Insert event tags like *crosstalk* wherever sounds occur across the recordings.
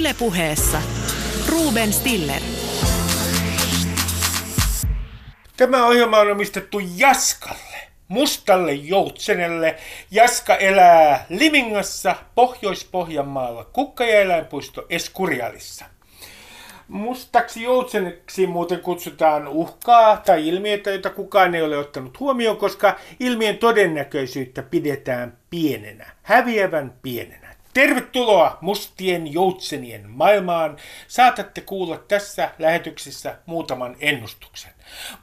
Ylepuheessa Ruben Stiller. Tämä ohjelma on omistettu Jaskalle, mustalle joutsenelle. Jaska elää Limingassa, Pohjois-Pohjanmaalla, kukka- ja eläinpuisto Eskurialissa. Mustaksi joutseneksi muuten kutsutaan uhkaa tai ilmiötä, jota kukaan ei ole ottanut huomioon, koska ilmiön todennäköisyyttä pidetään pienenä, häviävän pienenä. Tervetuloa mustien joutsenien maailmaan. Saatatte kuulla tässä lähetyksessä muutaman ennustuksen.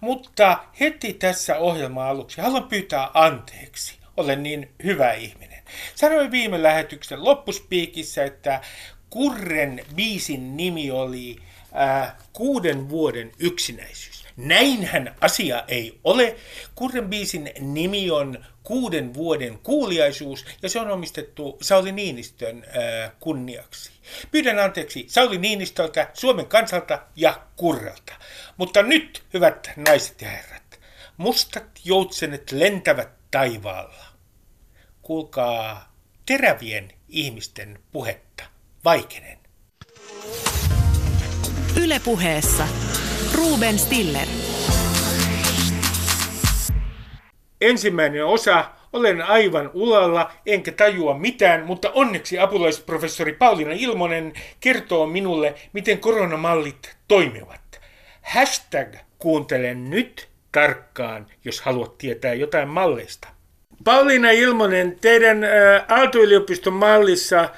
Mutta heti tässä ohjelman aluksi haluan pyytää anteeksi. Olen niin hyvä ihminen. Sanoin viime lähetyksen loppuspiikissä, että Kurren biisin nimi oli äh, kuuden vuoden yksinäisyys. Näinhän asia ei ole. Kurren biisin nimi on kuuden vuoden kuuliaisuus ja se on omistettu Sauli Niinistön äh, kunniaksi. Pyydän anteeksi Sauli Niinistöltä, Suomen kansalta ja Kurralta. Mutta nyt, hyvät naiset ja herrat, mustat joutsenet lentävät taivaalla. Kuulkaa terävien ihmisten puhetta. Vaikenen. Ylepuheessa Ruben Stiller. Ensimmäinen osa. Olen aivan ulalla, enkä tajua mitään, mutta onneksi apulaisprofessori Pauliina Ilmonen kertoo minulle, miten koronamallit toimivat. Hashtag kuuntelen nyt tarkkaan, jos haluat tietää jotain malleista. Pauliina Ilmonen, teidän Aalto-yliopiston mallissa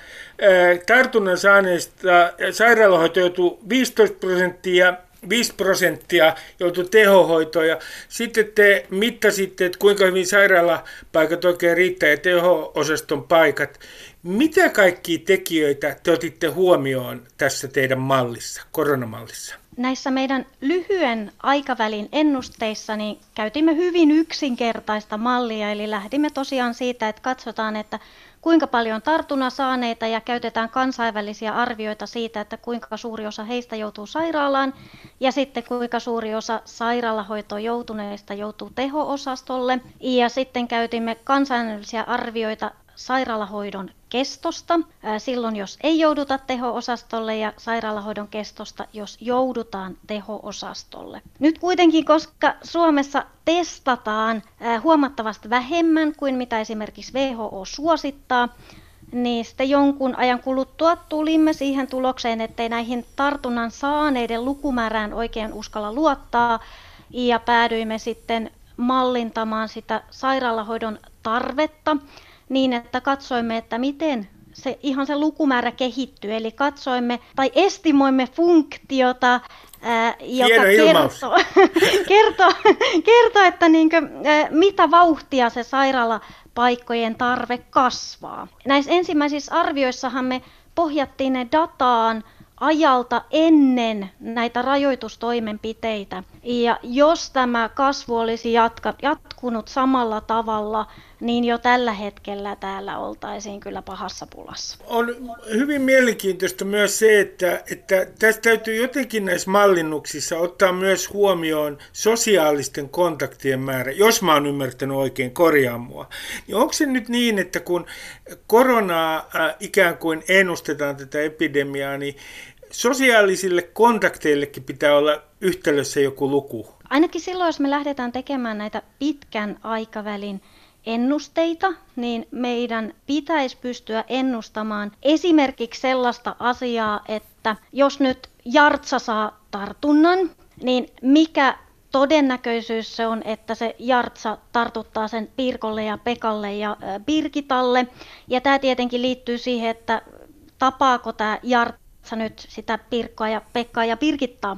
tartunnan saaneista sairaalahoito joutuu 15 prosenttia 5 prosenttia joutui tehohoitoon ja sitten te mittasitte, että kuinka hyvin sairaalapaikat oikein riittää ja teho-osaston paikat. Mitä kaikkia tekijöitä te otitte huomioon tässä teidän mallissa, koronamallissa? Näissä meidän lyhyen aikavälin ennusteissa niin käytimme hyvin yksinkertaista mallia, eli lähdimme tosiaan siitä, että katsotaan, että kuinka paljon tartunnan saaneita ja käytetään kansainvälisiä arvioita siitä, että kuinka suuri osa heistä joutuu sairaalaan ja sitten kuinka suuri osa sairaalahoitoon joutuneista joutuu teho-osastolle. Ja sitten käytimme kansainvälisiä arvioita sairaalahoidon kestosta. Silloin, jos ei jouduta teho-osastolle ja sairaalahoidon kestosta, jos joudutaan teho-osastolle. Nyt kuitenkin, koska Suomessa testataan huomattavasti vähemmän kuin mitä esimerkiksi WHO suosittaa, niin sitten jonkun ajan kuluttua tulimme siihen tulokseen, ettei näihin tartunnan saaneiden lukumäärään oikein uskalla luottaa. Ja päädyimme sitten mallintamaan sitä sairaalahoidon tarvetta niin, että katsoimme, että miten se, ihan se lukumäärä kehittyy. Eli katsoimme tai estimoimme funktiota, ää, joka kertoo, *laughs* kertoo, kertoo, että niinkö, ää, mitä vauhtia se sairaalapaikkojen tarve kasvaa. Näissä ensimmäisissä arvioissahan me pohjattiin ne dataan ajalta ennen näitä rajoitustoimenpiteitä. Ja jos tämä kasvu olisi jatka, jatkunut samalla tavalla, niin jo tällä hetkellä täällä oltaisiin kyllä pahassa pulassa. On hyvin mielenkiintoista myös se, että, että tästä täytyy jotenkin näissä mallinnuksissa ottaa myös huomioon sosiaalisten kontaktien määrä, jos mä oon ymmärtänyt oikein, korjaa mua. Niin onko se nyt niin, että kun koronaa äh, ikään kuin ennustetaan tätä epidemiaa, niin sosiaalisille kontakteillekin pitää olla yhtälössä joku luku? Ainakin silloin, jos me lähdetään tekemään näitä pitkän aikavälin ennusteita, niin meidän pitäisi pystyä ennustamaan esimerkiksi sellaista asiaa, että jos nyt Jartsa saa tartunnan, niin mikä todennäköisyys se on, että se Jartsa tartuttaa sen Pirkolle ja Pekalle ja Birgitalle. Ja tämä tietenkin liittyy siihen, että tapaako tämä Jartsa nyt sitä Pirkkoa ja Pekkaa ja Birgittaa.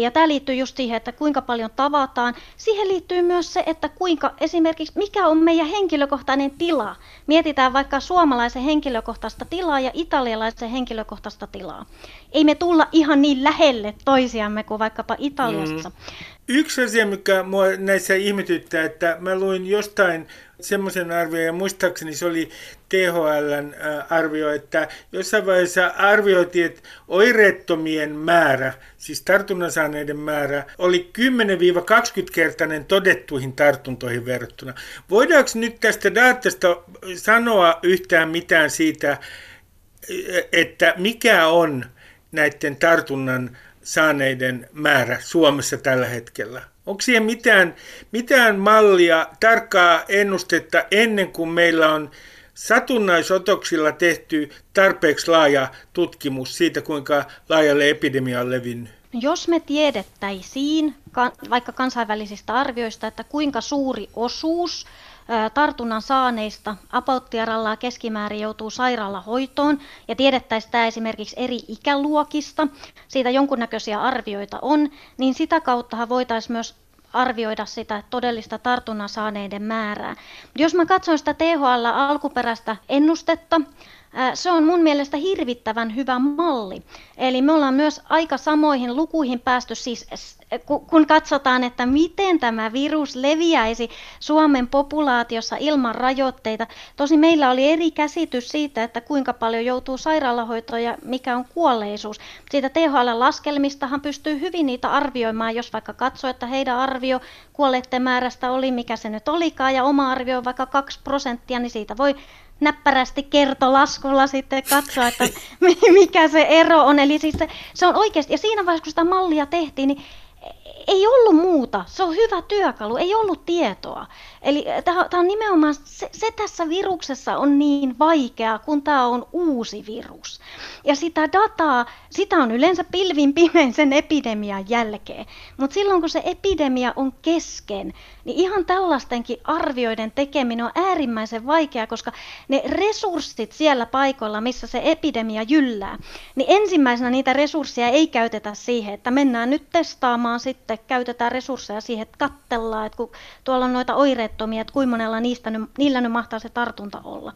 Ja tämä liittyy just siihen, että kuinka paljon tavataan. Siihen liittyy myös se, että kuinka esimerkiksi mikä on meidän henkilökohtainen tila. Mietitään vaikka suomalaisen henkilökohtaista tilaa ja italialaisen henkilökohtaista tilaa. Ei me tulla ihan niin lähelle toisiamme kuin vaikkapa Italiassa. Mm. Yksi asia, mikä mua näissä ihmetyttää, että mä luin jostain semmoisen arvion, ja muistaakseni se oli THLn arvio, että jossain vaiheessa arvioitiin, että oireettomien määrä, siis tartunnan saaneiden määrä, oli 10-20-kertainen todettuihin tartuntoihin verrattuna. Voidaanko nyt tästä datasta sanoa yhtään mitään siitä, että mikä on näiden tartunnan saaneiden määrä Suomessa tällä hetkellä? Onko siihen mitään, mitään mallia, tarkkaa ennustetta ennen kuin meillä on satunnaisotoksilla tehty tarpeeksi laaja tutkimus siitä, kuinka laajalle epidemia on levinnyt? Jos me tiedettäisiin vaikka kansainvälisistä arvioista, että kuinka suuri osuus tartunnan saaneista apauttiaralla keskimäärin joutuu sairaalahoitoon ja tiedettäisiin tämä esimerkiksi eri ikäluokista, siitä jonkunnäköisiä arvioita on, niin sitä kauttahan voitaisiin myös arvioida sitä todellista tartunnan saaneiden määrää. Jos mä katson sitä THL alkuperäistä ennustetta, se on mun mielestä hirvittävän hyvä malli. Eli me ollaan myös aika samoihin lukuihin päästy siis kun katsotaan, että miten tämä virus leviäisi Suomen populaatiossa ilman rajoitteita. Tosi meillä oli eri käsitys siitä, että kuinka paljon joutuu sairaalahoitoon ja mikä on kuolleisuus. Siitä THL-laskelmistahan pystyy hyvin niitä arvioimaan, jos vaikka katsoo, että heidän arvio kuolleiden määrästä oli, mikä se nyt olikaan, ja oma arvio on vaikka 2 prosenttia, niin siitä voi näppärästi kertolaskulla sitten katsoa, että *laughs* mikä se ero on. Eli siis se, se on oikeasti, ja siinä vaiheessa kun sitä mallia tehtiin, niin ei ollut muuta. Se on hyvä työkalu, ei ollut tietoa. Eli eh, tämä on nimenomaan, se, se tässä viruksessa on niin vaikeaa, kun tämä on uusi virus. Ja sitä dataa, sitä on yleensä pilvin pimein sen epidemian jälkeen. Mutta silloin kun se epidemia on kesken, niin ihan tällaistenkin arvioiden tekeminen on äärimmäisen vaikeaa, koska ne resurssit siellä paikoilla, missä se epidemia jyllää, niin ensimmäisenä niitä resursseja ei käytetä siihen, että mennään nyt testaamaan sitten, käytetään resursseja siihen, että kattellaan, että kun tuolla on noita oireettomia, että kuinka monella niistä niillä nyt mahtaa se tartunta olla.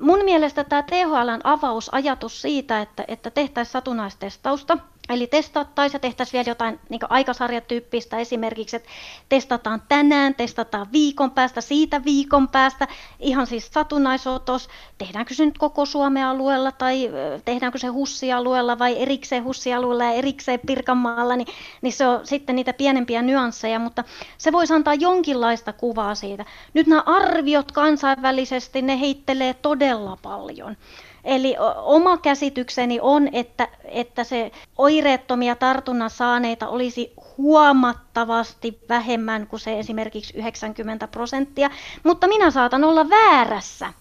Mun mielestä tämä THLn avausajatus siitä, että, että tehtäisiin satunnaistestausta, Eli testattaisiin ja tehtäisiin vielä jotain niin aikasarjatyyppistä esimerkiksi, että testataan tänään, testataan viikon päästä, siitä viikon päästä, ihan siis satunnaisotos, tehdäänkö se nyt koko Suomen alueella tai tehdäänkö se Hussialueella vai erikseen Hussialueella ja erikseen Pirkanmaalla, niin, niin se on sitten niitä pienempiä nyansseja, mutta se voisi antaa jonkinlaista kuvaa siitä. Nyt nämä arviot kansainvälisesti, ne heittelee todella paljon. Eli oma käsitykseni on, että, että se oireettomia tartunnan saaneita olisi huomattavasti vähemmän kuin se esimerkiksi 90 prosenttia, mutta minä saatan olla väärässä.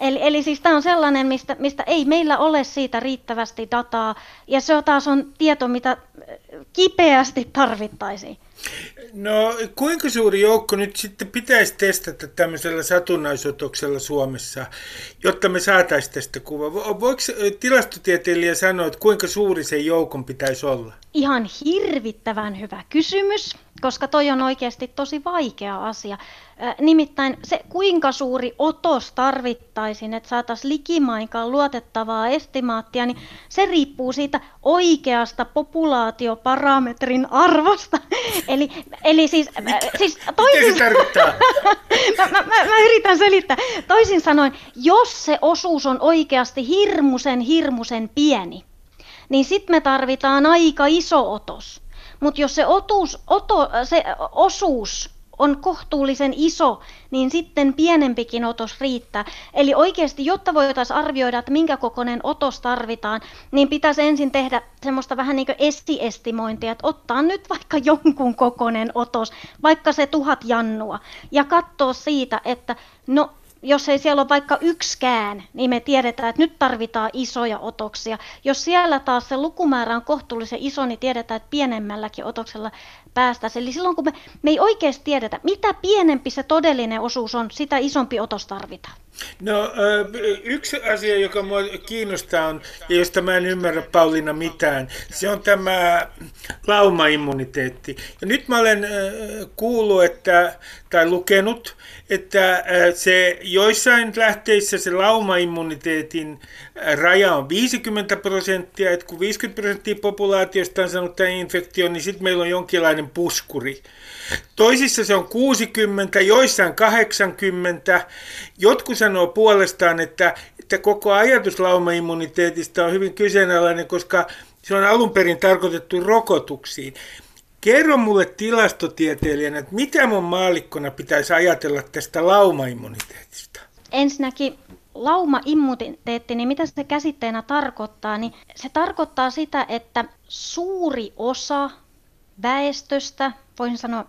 Eli, eli siis tämä on sellainen, mistä, mistä ei meillä ole siitä riittävästi dataa, ja se taas on tieto, mitä kipeästi tarvittaisiin. No kuinka suuri joukko nyt sitten pitäisi testata tämmöisellä satunnaisotoksella Suomessa, jotta me saataisiin tästä kuva? Voiko tilastotieteilijä sanoa, että kuinka suuri se joukon pitäisi olla? Ihan hirvittävän hyvä kysymys, koska toi on oikeasti tosi vaikea asia. Nimittäin se, kuinka suuri otos tarvittaisiin, että saataisiin likimainkaan luotettavaa estimaattia, niin se riippuu siitä oikeasta populaatioparametrin arvosta. *laughs* eli, eli siis, siis toisin... Se tarkoittaa? *laughs* mä, mä, mä, mä yritän selittää. Toisin sanoen, jos se osuus on oikeasti hirmusen hirmusen pieni, niin sitten me tarvitaan aika iso otos. Mutta jos se, otus, oto, se osuus on kohtuullisen iso, niin sitten pienempikin otos riittää. Eli oikeasti, jotta voitaisiin arvioida, että minkä kokoinen otos tarvitaan, niin pitäisi ensin tehdä semmoista vähän niin kuin esiestimointia, että ottaa nyt vaikka jonkun kokoinen otos, vaikka se tuhat jannua, ja katsoa siitä, että no jos ei siellä ole vaikka yksikään, niin me tiedetään, että nyt tarvitaan isoja otoksia. Jos siellä taas se lukumäärä on kohtuullisen iso, niin tiedetään, että pienemmälläkin otoksella päästäisiin. Eli silloin kun me, me ei oikeasti tiedetä, mitä pienempi se todellinen osuus on, sitä isompi otos tarvitaan. No yksi asia, joka minua kiinnostaa on, ja josta mä en ymmärrä Pauliina mitään, se on tämä laumaimmuniteetti. Ja nyt mä olen kuullut että, tai lukenut, että se joissain lähteissä se laumaimmuniteetin raja on 50 prosenttia, että kun 50 prosenttia populaatiosta on saanut tämän infektion, niin sitten meillä on jonkinlainen puskuri. Toisissa se on 60, joissain 80. Jotkut sanoo puolestaan, että, että koko ajatus laumaimmuniteetista on hyvin kyseenalainen, koska se on alun perin tarkoitettu rokotuksiin. Kerro mulle tilastotieteilijänä, että mitä mun maallikkona pitäisi ajatella tästä laumaimmuniteetista? Ensinnäkin lauma-immuniteetti, niin mitä se käsitteenä tarkoittaa? Niin se tarkoittaa sitä, että suuri osa väestöstä, voisin sanoa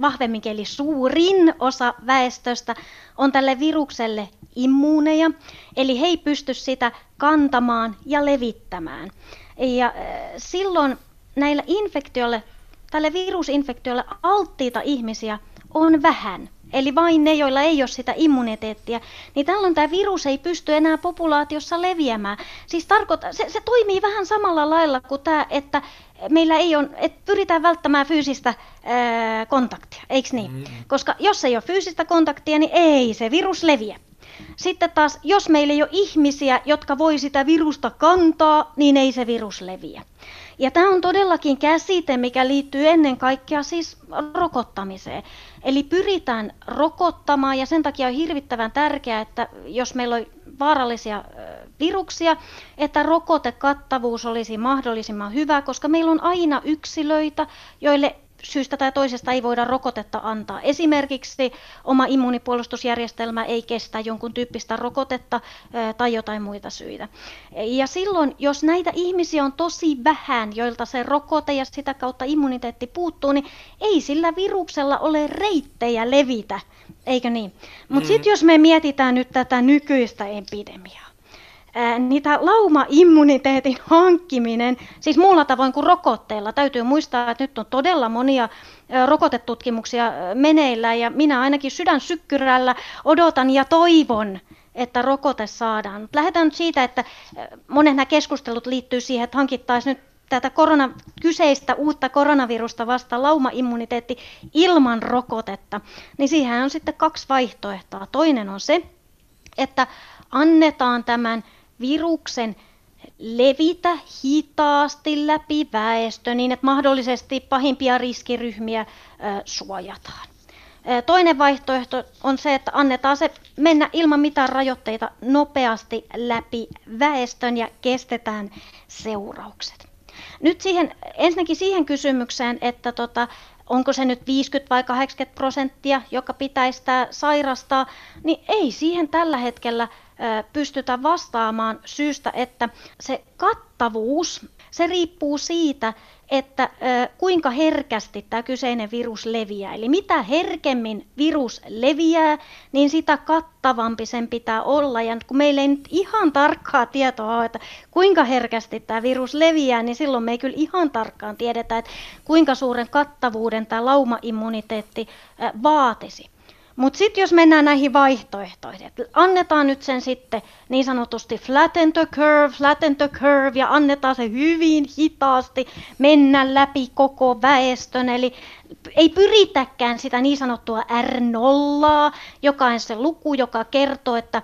vahvemminkin, eli suurin osa väestöstä on tälle virukselle immuuneja, eli he ei pysty sitä kantamaan ja levittämään. Ja äh, silloin näillä infektioille, tälle virusinfektiolle alttiita ihmisiä on vähän. Eli vain ne, joilla ei ole sitä immuniteettia, niin tällöin tämä virus ei pysty enää populaatiossa leviämään. Siis tarkoita, se, se toimii vähän samalla lailla kuin tämä, että meillä ei ole, että pyritään välttämään fyysistä ää, kontaktia, eikö niin? Mm-hmm. Koska jos ei ole fyysistä kontaktia, niin ei se virus leviä. Sitten taas, jos meillä ei ole ihmisiä, jotka voi sitä virusta kantaa, niin ei se virus leviä. Ja tämä on todellakin käsite, mikä liittyy ennen kaikkea siis rokottamiseen. Eli pyritään rokottamaan ja sen takia on hirvittävän tärkeää, että jos meillä on vaarallisia viruksia, että rokotekattavuus olisi mahdollisimman hyvä, koska meillä on aina yksilöitä, joille syystä tai toisesta ei voida rokotetta antaa. Esimerkiksi oma immunipuolustusjärjestelmä ei kestä jonkun tyyppistä rokotetta tai jotain muita syitä. Ja silloin, jos näitä ihmisiä on tosi vähän, joilta se rokote ja sitä kautta immuniteetti puuttuu, niin ei sillä viruksella ole reittejä levitä, eikö niin? Mutta mm. sitten jos me mietitään nyt tätä nykyistä epidemiaa, niitä lauma-immuniteetin hankkiminen, siis muulla tavoin kuin rokotteella. Täytyy muistaa, että nyt on todella monia rokotetutkimuksia meneillä ja minä ainakin sydän sykkyrällä odotan ja toivon, että rokote saadaan. lähdetään nyt siitä, että monet nämä keskustelut liittyy siihen, että hankittaisiin nyt tätä korona, kyseistä uutta koronavirusta vasta lauma-immuniteetti ilman rokotetta, niin siihen on sitten kaksi vaihtoehtoa. Toinen on se, että annetaan tämän viruksen levitä hitaasti läpi väestö niin, että mahdollisesti pahimpia riskiryhmiä suojataan. Toinen vaihtoehto on se, että annetaan se mennä ilman mitään rajoitteita nopeasti läpi väestön ja kestetään seuraukset. Nyt siihen, ensinnäkin siihen kysymykseen, että tota, onko se nyt 50 vai 80 prosenttia, joka pitäisi sairastaa, niin ei siihen tällä hetkellä pystytä vastaamaan syystä, että se kattavuus, se riippuu siitä, että kuinka herkästi tämä kyseinen virus leviää. Eli mitä herkemmin virus leviää, niin sitä kattavampi sen pitää olla. Ja kun meillä ei nyt ihan tarkkaa tietoa ole, että kuinka herkästi tämä virus leviää, niin silloin me ei kyllä ihan tarkkaan tiedetä, että kuinka suuren kattavuuden tämä laumaimmuniteetti vaatisi. Mutta sitten jos mennään näihin vaihtoehtoihin, että annetaan nyt sen sitten niin sanotusti flatten the curve, flatten the curve ja annetaan se hyvin hitaasti mennä läpi koko väestön, eli ei pyritäkään sitä niin sanottua R0, joka on se luku, joka kertoo, että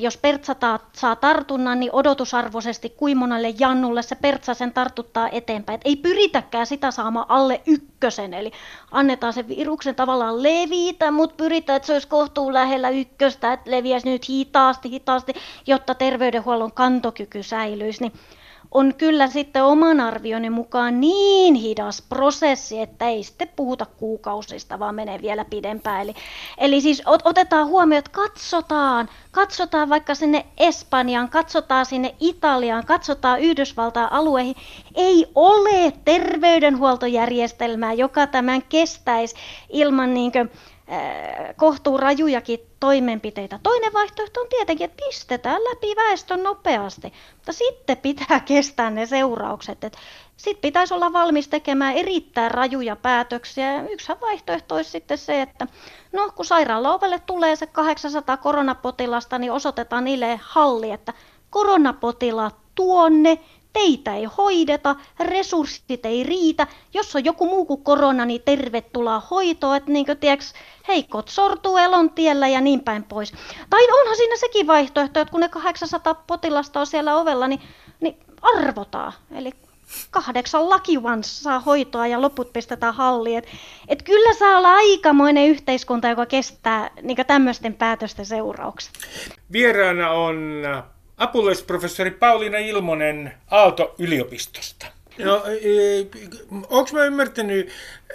jos Pertsa saa tartunnan, niin odotusarvoisesti kuimonalle Jannulle se Pertsa sen tartuttaa eteenpäin. Et ei pyritäkään sitä saamaan alle ykkösen, eli annetaan se viruksen tavallaan levitä, mutta pyritään, että se olisi kohtuun lähellä ykköstä, että leviäisi nyt hitaasti, hitaasti, jotta terveydenhuollon kantokyky säilyisi. Niin on kyllä sitten oman arvioni mukaan niin hidas prosessi, että ei sitten puhuta kuukausista, vaan menee vielä pidempään. Eli, eli siis ot, otetaan huomioon, että katsotaan, katsotaan vaikka sinne Espanjaan, katsotaan sinne Italiaan, katsotaan Yhdysvaltain alueihin. Ei ole terveydenhuoltojärjestelmää, joka tämän kestäisi ilman niin kuin, kohtuu rajujakin toimenpiteitä. Toinen vaihtoehto on tietenkin, että pistetään läpi väestön nopeasti, mutta sitten pitää *laughs* kestää ne seuraukset. Sitten pitäisi olla valmis tekemään erittäin rajuja päätöksiä. Yksi vaihtoehto olisi sitten se, että no, kun sairaala tulee se 800 koronapotilasta, niin osoitetaan niille halli, että koronapotilaat tuonne, teitä ei hoideta, resurssit ei riitä, jos on joku muu kuin korona, niin tervetuloa hoitoon, että niin tiiäks, heikot sortuu elon tiellä ja niin päin pois. Tai onhan siinä sekin vaihtoehto, että kun ne 800 potilasta on siellä ovella, niin, niin arvotaan. Eli kahdeksan ones saa hoitoa ja loput pistetään halliin. Et, et kyllä saa olla aikamoinen yhteiskunta, joka kestää niin tämmöisten päätösten seuraukset. Vieraana on apulaisprofessori Pauliina Ilmonen Aalto-yliopistosta. No, onko mä ymmärtänyt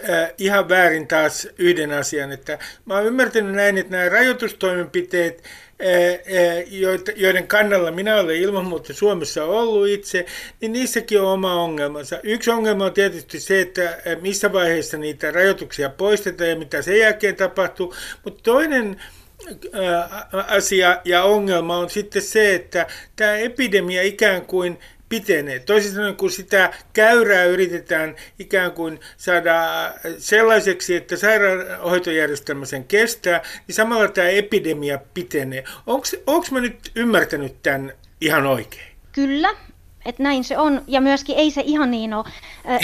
äh, ihan väärin taas yhden asian, että mä oon ymmärtänyt näin, että nämä rajoitustoimenpiteet, joiden kannalla minä olen ilman muuta Suomessa ollut itse, niin niissäkin on oma ongelmansa. Yksi ongelma on tietysti se, että missä vaiheessa niitä rajoituksia poistetaan ja mitä sen jälkeen tapahtuu, mutta toinen asia ja ongelma on sitten se, että tämä epidemia ikään kuin pitenee. Toisin sanoen, kun sitä käyrää yritetään ikään kuin saada sellaiseksi, että sairaanhoitojärjestelmä sen kestää, niin samalla tämä epidemia pitenee. Onko mä nyt ymmärtänyt tämän ihan oikein? Kyllä, että näin se on, ja myöskin ei se ihan niin ole.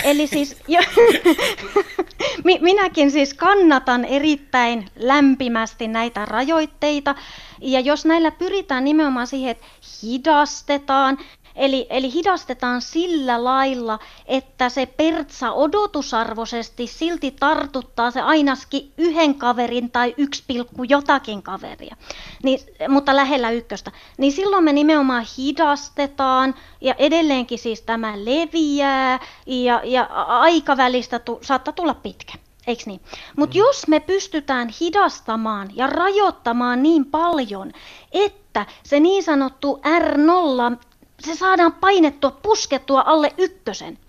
Eli siis, *laughs* jo, *laughs* minäkin siis kannatan erittäin lämpimästi näitä rajoitteita, ja jos näillä pyritään nimenomaan siihen, että hidastetaan Eli, eli hidastetaan sillä lailla, että se pertsa odotusarvoisesti silti tartuttaa se ainakin yhden kaverin tai yksi pilkku jotakin kaveria, niin, mutta lähellä ykköstä. Niin silloin me nimenomaan hidastetaan ja edelleenkin siis tämä leviää ja, ja aikavälistä tu, saattaa tulla pitkä. Eikö niin? Mutta mm. jos me pystytään hidastamaan ja rajoittamaan niin paljon, että se niin sanottu R0 se saadaan painettua, puskettua alle ykkösen.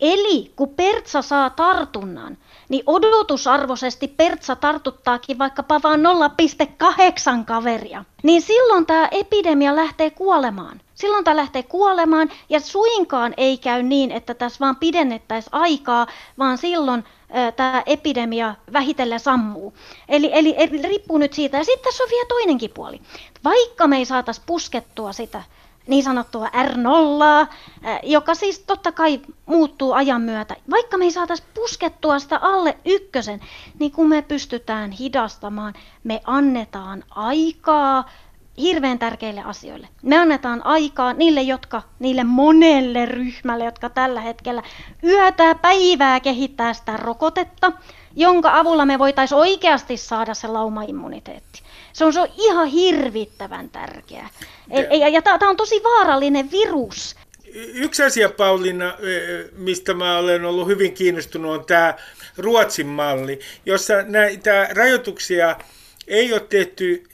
Eli kun Pertsa saa tartunnan, niin odotusarvoisesti Pertsa tartuttaakin vaikkapa vain 0,8 kaveria. Niin silloin tämä epidemia lähtee kuolemaan. Silloin tämä lähtee kuolemaan ja suinkaan ei käy niin, että tässä vaan pidennettäisiin aikaa, vaan silloin tämä epidemia vähitellen sammuu. Eli, eli, eli riippuu nyt siitä. Ja sitten tässä on vielä toinenkin puoli. Vaikka me ei saataisi puskettua sitä niin sanottua R0, joka siis totta kai muuttuu ajan myötä. Vaikka me ei saataisi puskettua sitä alle ykkösen, niin kun me pystytään hidastamaan, me annetaan aikaa hirveän tärkeille asioille. Me annetaan aikaa niille, jotka, niille monelle ryhmälle, jotka tällä hetkellä yötä päivää kehittää sitä rokotetta, jonka avulla me voitaisiin oikeasti saada se laumaimmuniteetti. Se on, se on ihan hirvittävän tärkeää. Ja, ja, ja tämä on tosi vaarallinen virus. Yksi asia, Pauliina, mistä mä olen ollut hyvin kiinnostunut, on tämä Ruotsin malli, jossa näitä rajoituksia ei ole tehty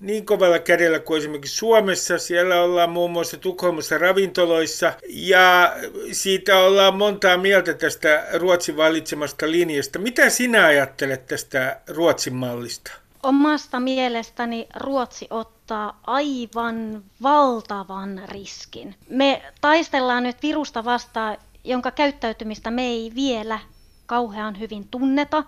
niin kovalla kädellä kuin esimerkiksi Suomessa. Siellä ollaan muun muassa Tukholmassa ravintoloissa ja siitä ollaan montaa mieltä tästä Ruotsin valitsemasta linjasta. Mitä sinä ajattelet tästä Ruotsin mallista? Omasta mielestäni Ruotsi ottaa aivan valtavan riskin. Me taistellaan nyt virusta vastaan, jonka käyttäytymistä me ei vielä kauhean hyvin tunneta.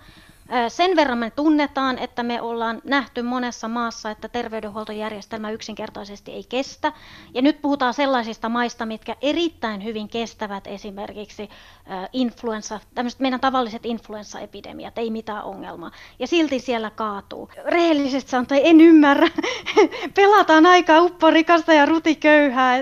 Sen verran me tunnetaan, että me ollaan nähty monessa maassa, että terveydenhuoltojärjestelmä yksinkertaisesti ei kestä. Ja nyt puhutaan sellaisista maista, mitkä erittäin hyvin kestävät esimerkiksi influenssa, tämmöiset meidän tavalliset influenssaepidemiat, ei mitään ongelmaa. Ja silti siellä kaatuu. Rehellisesti sanotaan, en ymmärrä. *laughs* Pelataan aika upporikasta ja rutiköyhää,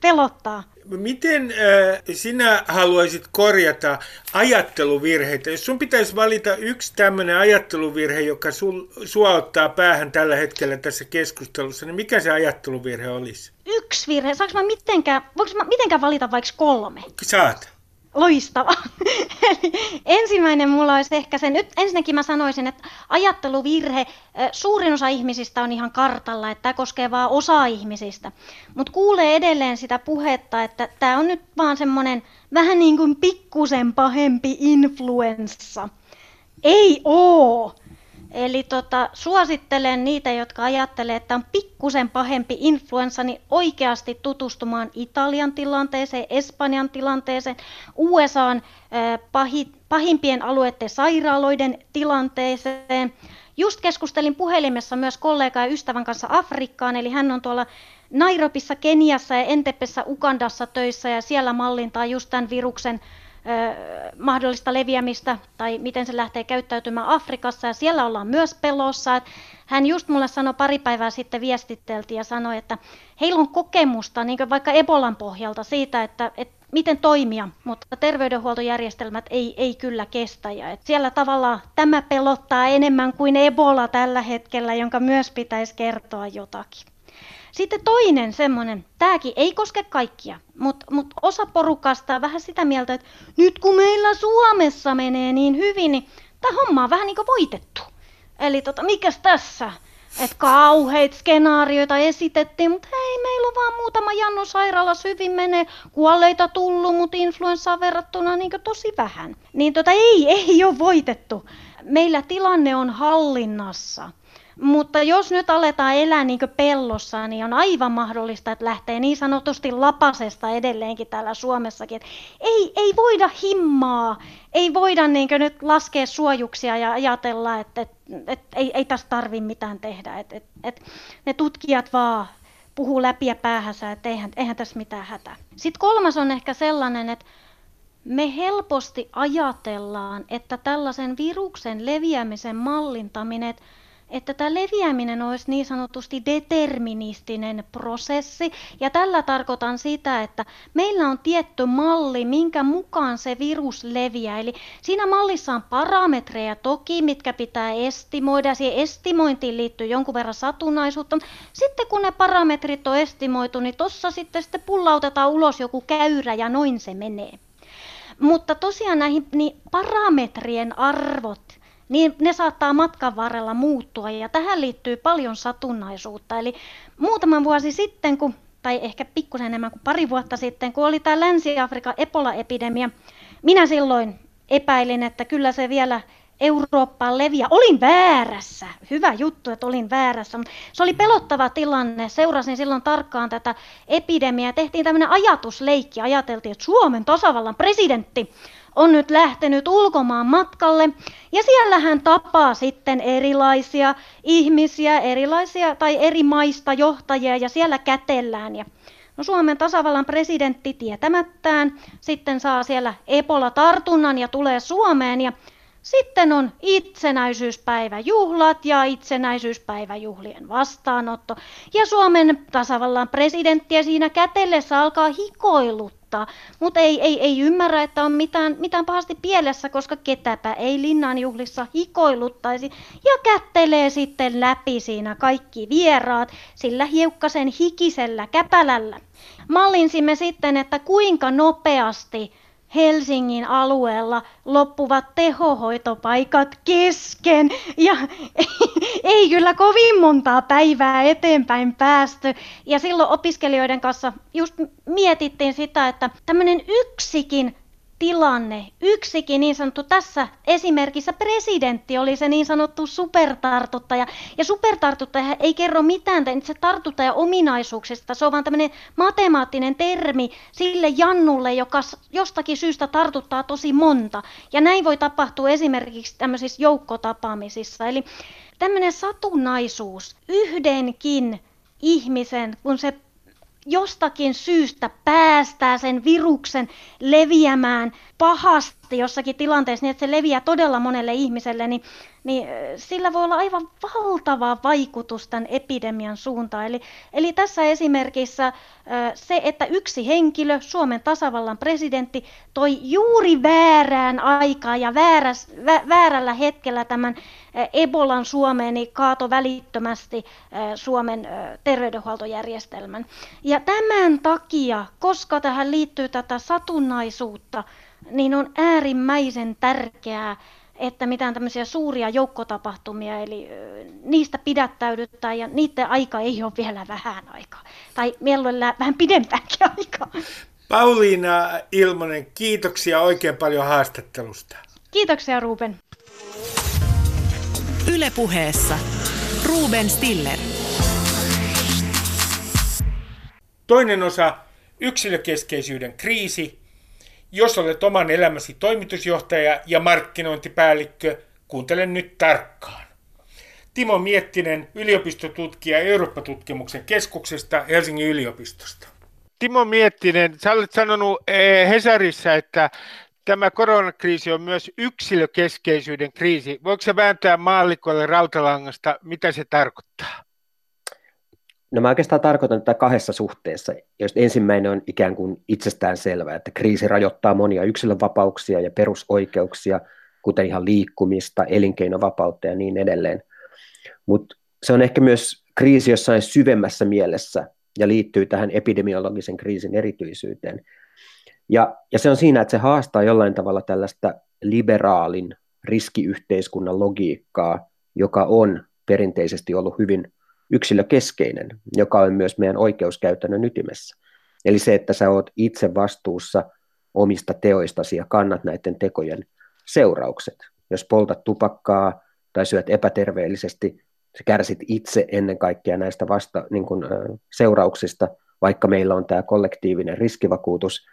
pelottaa. Miten äh, sinä haluaisit korjata ajatteluvirheitä? Jos sun pitäisi valita yksi tämmöinen ajatteluvirhe, joka sul, sua ottaa päähän tällä hetkellä tässä keskustelussa, niin mikä se ajatteluvirhe olisi? Yksi virhe. Saanko mä mitenkään, voinko mä mitenkään valita vaikka kolme? Saat. Loistava. *laughs* Eli ensimmäinen mulla olisi ehkä se, nyt ensinnäkin mä sanoisin, että ajatteluvirhe, suurin osa ihmisistä on ihan kartalla, että tämä koskee vain osaa ihmisistä. Mutta kuulee edelleen sitä puhetta, että tämä on nyt vaan semmoinen vähän niin kuin pikkusen pahempi influenssa. Ei oo! Eli tota, suosittelen niitä, jotka ajattelee, että on pikkusen pahempi influenssa, niin oikeasti tutustumaan Italian tilanteeseen, Espanjan tilanteeseen, USAn pahi, pahimpien alueiden sairaaloiden tilanteeseen. Just keskustelin puhelimessa myös kollega ja ystävän kanssa Afrikkaan, eli hän on tuolla Nairobissa, Keniassa ja Entepessä Ugandassa töissä ja siellä mallintaa just tämän viruksen mahdollista leviämistä tai miten se lähtee käyttäytymään Afrikassa ja siellä ollaan myös pelossa. Hän just mulle sanoi pari päivää sitten viestitteltiin ja sanoi, että heillä on kokemusta niin vaikka Ebolan pohjalta siitä, että, että miten toimia, mutta terveydenhuoltojärjestelmät ei, ei kyllä kestä. Ja et siellä tavallaan tämä pelottaa enemmän kuin Ebola tällä hetkellä, jonka myös pitäisi kertoa jotakin. Sitten toinen semmoinen, tämäkin ei koske kaikkia, mutta mut osa porukasta on vähän sitä mieltä, että nyt kun meillä Suomessa menee niin hyvin, niin tämä homma on vähän niin kuin voitettu. Eli tota, mikäs tässä? Että kauheita skenaarioita esitettiin, mutta hei, meillä on vaan muutama Jannu sairaalassa hyvin menee. Kuolleita tullut, mutta influenssaan verrattuna niin tosi vähän. Niin tota, ei, ei ole voitettu. Meillä tilanne on hallinnassa. Mutta jos nyt aletaan elää niin pellossa, niin on aivan mahdollista, että lähtee niin sanotusti lapasesta edelleenkin täällä Suomessakin. Ei, ei voida himmaa, ei voida niin nyt laskea suojuksia ja ajatella, että, että, että ei, ei tässä tarvi mitään tehdä. Että, että, että ne tutkijat vaan puhuu läpi ja päähänsä, että eihän, eihän tässä mitään hätää. Sitten kolmas on ehkä sellainen, että me helposti ajatellaan, että tällaisen viruksen leviämisen mallintaminen, että tämä leviäminen olisi niin sanotusti deterministinen prosessi. Ja tällä tarkoitan sitä, että meillä on tietty malli, minkä mukaan se virus leviää. Eli siinä mallissa on parametreja toki, mitkä pitää estimoida. Ja siihen estimointiin liittyy jonkun verran satunnaisuutta. Sitten kun ne parametrit on estimoitu, niin tuossa sitten, sitten pullautetaan ulos joku käyrä ja noin se menee. Mutta tosiaan näihin niin parametrien arvot, niin ne saattaa matkan varrella muuttua ja tähän liittyy paljon satunnaisuutta. Eli muutama vuosi sitten, kun, tai ehkä pikkusen enemmän kuin pari vuotta sitten, kun oli tämä Länsi-Afrikan Ebola-epidemia, minä silloin epäilin, että kyllä se vielä Eurooppaan leviä. Olin väärässä. Hyvä juttu, että olin väärässä. Mutta se oli pelottava tilanne. Seurasin silloin tarkkaan tätä epidemiaa. Tehtiin tämmöinen ajatusleikki. Ajateltiin, että Suomen tasavallan presidentti on nyt lähtenyt ulkomaan matkalle ja siellä hän tapaa sitten erilaisia ihmisiä, erilaisia tai eri maista johtajia ja siellä kätellään. Ja no Suomen tasavallan presidentti tietämättään sitten saa siellä Ebola-tartunnan ja tulee Suomeen ja sitten on itsenäisyyspäiväjuhlat ja itsenäisyyspäiväjuhlien vastaanotto. Ja Suomen tasavallan presidenttiä siinä kätellessä alkaa hikoiluttaa, mutta ei, ei, ei ymmärrä, että on mitään, mitään pahasti pielessä, koska ketäpä ei linnan juhlissa hikoiluttaisi. Ja kättelee sitten läpi siinä kaikki vieraat sillä hiukkasen hikisellä käpälällä. Mallinsimme sitten, että kuinka nopeasti Helsingin alueella loppuvat tehohoitopaikat kesken ja *laughs* ei kyllä kovin montaa päivää eteenpäin päästy. Ja silloin opiskelijoiden kanssa just mietittiin sitä, että tämmöinen yksikin tilanne. Yksikin niin sanottu tässä esimerkissä presidentti oli se niin sanottu supertartuttaja. Ja supertartuttaja ei kerro mitään se tartuttaja ominaisuuksista. Se on vaan tämmöinen matemaattinen termi sille jannulle, joka jostakin syystä tartuttaa tosi monta. Ja näin voi tapahtua esimerkiksi tämmöisissä joukkotapaamisissa. Eli tämmöinen satunnaisuus yhdenkin ihmisen, kun se jostakin syystä päästää sen viruksen leviämään pahasti jossakin tilanteessa niin, että se leviää todella monelle ihmiselle, niin niin sillä voi olla aivan valtava vaikutus tämän epidemian suuntaan. Eli, eli tässä esimerkissä se, että yksi henkilö, Suomen tasavallan presidentti, toi juuri väärään aikaan ja vääräs, vä, väärällä hetkellä tämän Ebolan Suomeen, niin kaato välittömästi Suomen terveydenhuoltojärjestelmän. Ja tämän takia, koska tähän liittyy tätä satunnaisuutta, niin on äärimmäisen tärkeää, että mitään tämmöisiä suuria joukkotapahtumia, eli niistä pidättäydytään ja niiden aika ei ole vielä vähän aikaa. Tai mieluillaan vähän pidempäänkin aikaa. Pauliina Ilmonen, kiitoksia oikein paljon haastattelusta. Kiitoksia Ruben. Ylepuheessa Ruben Stiller. Toinen osa, yksilökeskeisyyden kriisi, jos olet oman elämäsi toimitusjohtaja ja markkinointipäällikkö, kuuntele nyt tarkkaan. Timo Miettinen, yliopistotutkija Eurooppa-tutkimuksen keskuksesta Helsingin yliopistosta. Timo Miettinen, sä olet sanonut eh, Hesarissa, että tämä koronakriisi on myös yksilökeskeisyyden kriisi. Voiko se vääntää maallikolle rautalangasta, mitä se tarkoittaa? No mä oikeastaan tarkoitan tätä kahdessa suhteessa, joista ensimmäinen on ikään kuin itsestään selvää, että kriisi rajoittaa monia yksilönvapauksia ja perusoikeuksia, kuten ihan liikkumista, elinkeinovapautta ja niin edelleen. Mutta se on ehkä myös kriisi jossain syvemmässä mielessä ja liittyy tähän epidemiologisen kriisin erityisyyteen. Ja, ja se on siinä, että se haastaa jollain tavalla tällaista liberaalin riskiyhteiskunnan logiikkaa, joka on perinteisesti ollut hyvin yksilökeskeinen, joka on myös meidän oikeuskäytännön ytimessä. Eli se, että sä oot itse vastuussa omista teoistasi ja kannat näiden tekojen seuraukset. Jos poltat tupakkaa tai syöt epäterveellisesti, sä kärsit itse ennen kaikkea näistä vasta, niin kuin, seurauksista, vaikka meillä on tämä kollektiivinen riskivakuutus.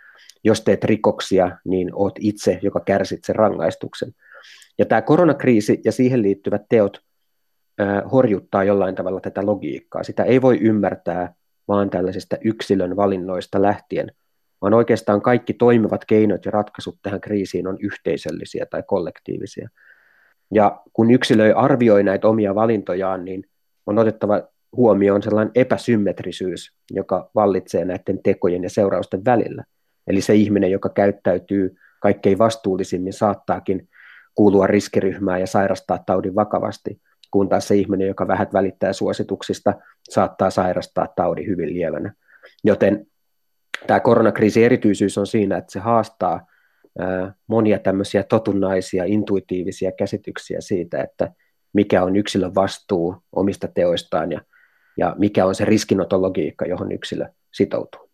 Jos teet rikoksia, niin oot itse, joka kärsit sen rangaistuksen. Ja tämä koronakriisi ja siihen liittyvät teot horjuttaa jollain tavalla tätä logiikkaa. Sitä ei voi ymmärtää vaan tällaisista yksilön valinnoista lähtien, vaan oikeastaan kaikki toimivat keinot ja ratkaisut tähän kriisiin on yhteisöllisiä tai kollektiivisia. Ja kun yksilö arvioi näitä omia valintojaan, niin on otettava huomioon sellainen epäsymmetrisyys, joka vallitsee näiden tekojen ja seurausten välillä. Eli se ihminen, joka käyttäytyy kaikkein vastuullisimmin, saattaakin kuulua riskiryhmään ja sairastaa taudin vakavasti, kun taas se ihminen, joka vähät välittää suosituksista, saattaa sairastaa taudin hyvin lievänä. Joten tämä koronakriisin erityisyys on siinä, että se haastaa monia tämmöisiä totunnaisia, intuitiivisia käsityksiä siitä, että mikä on yksilön vastuu omista teoistaan ja, ja mikä on se riskinotologiikka, johon yksilö sitoutuu.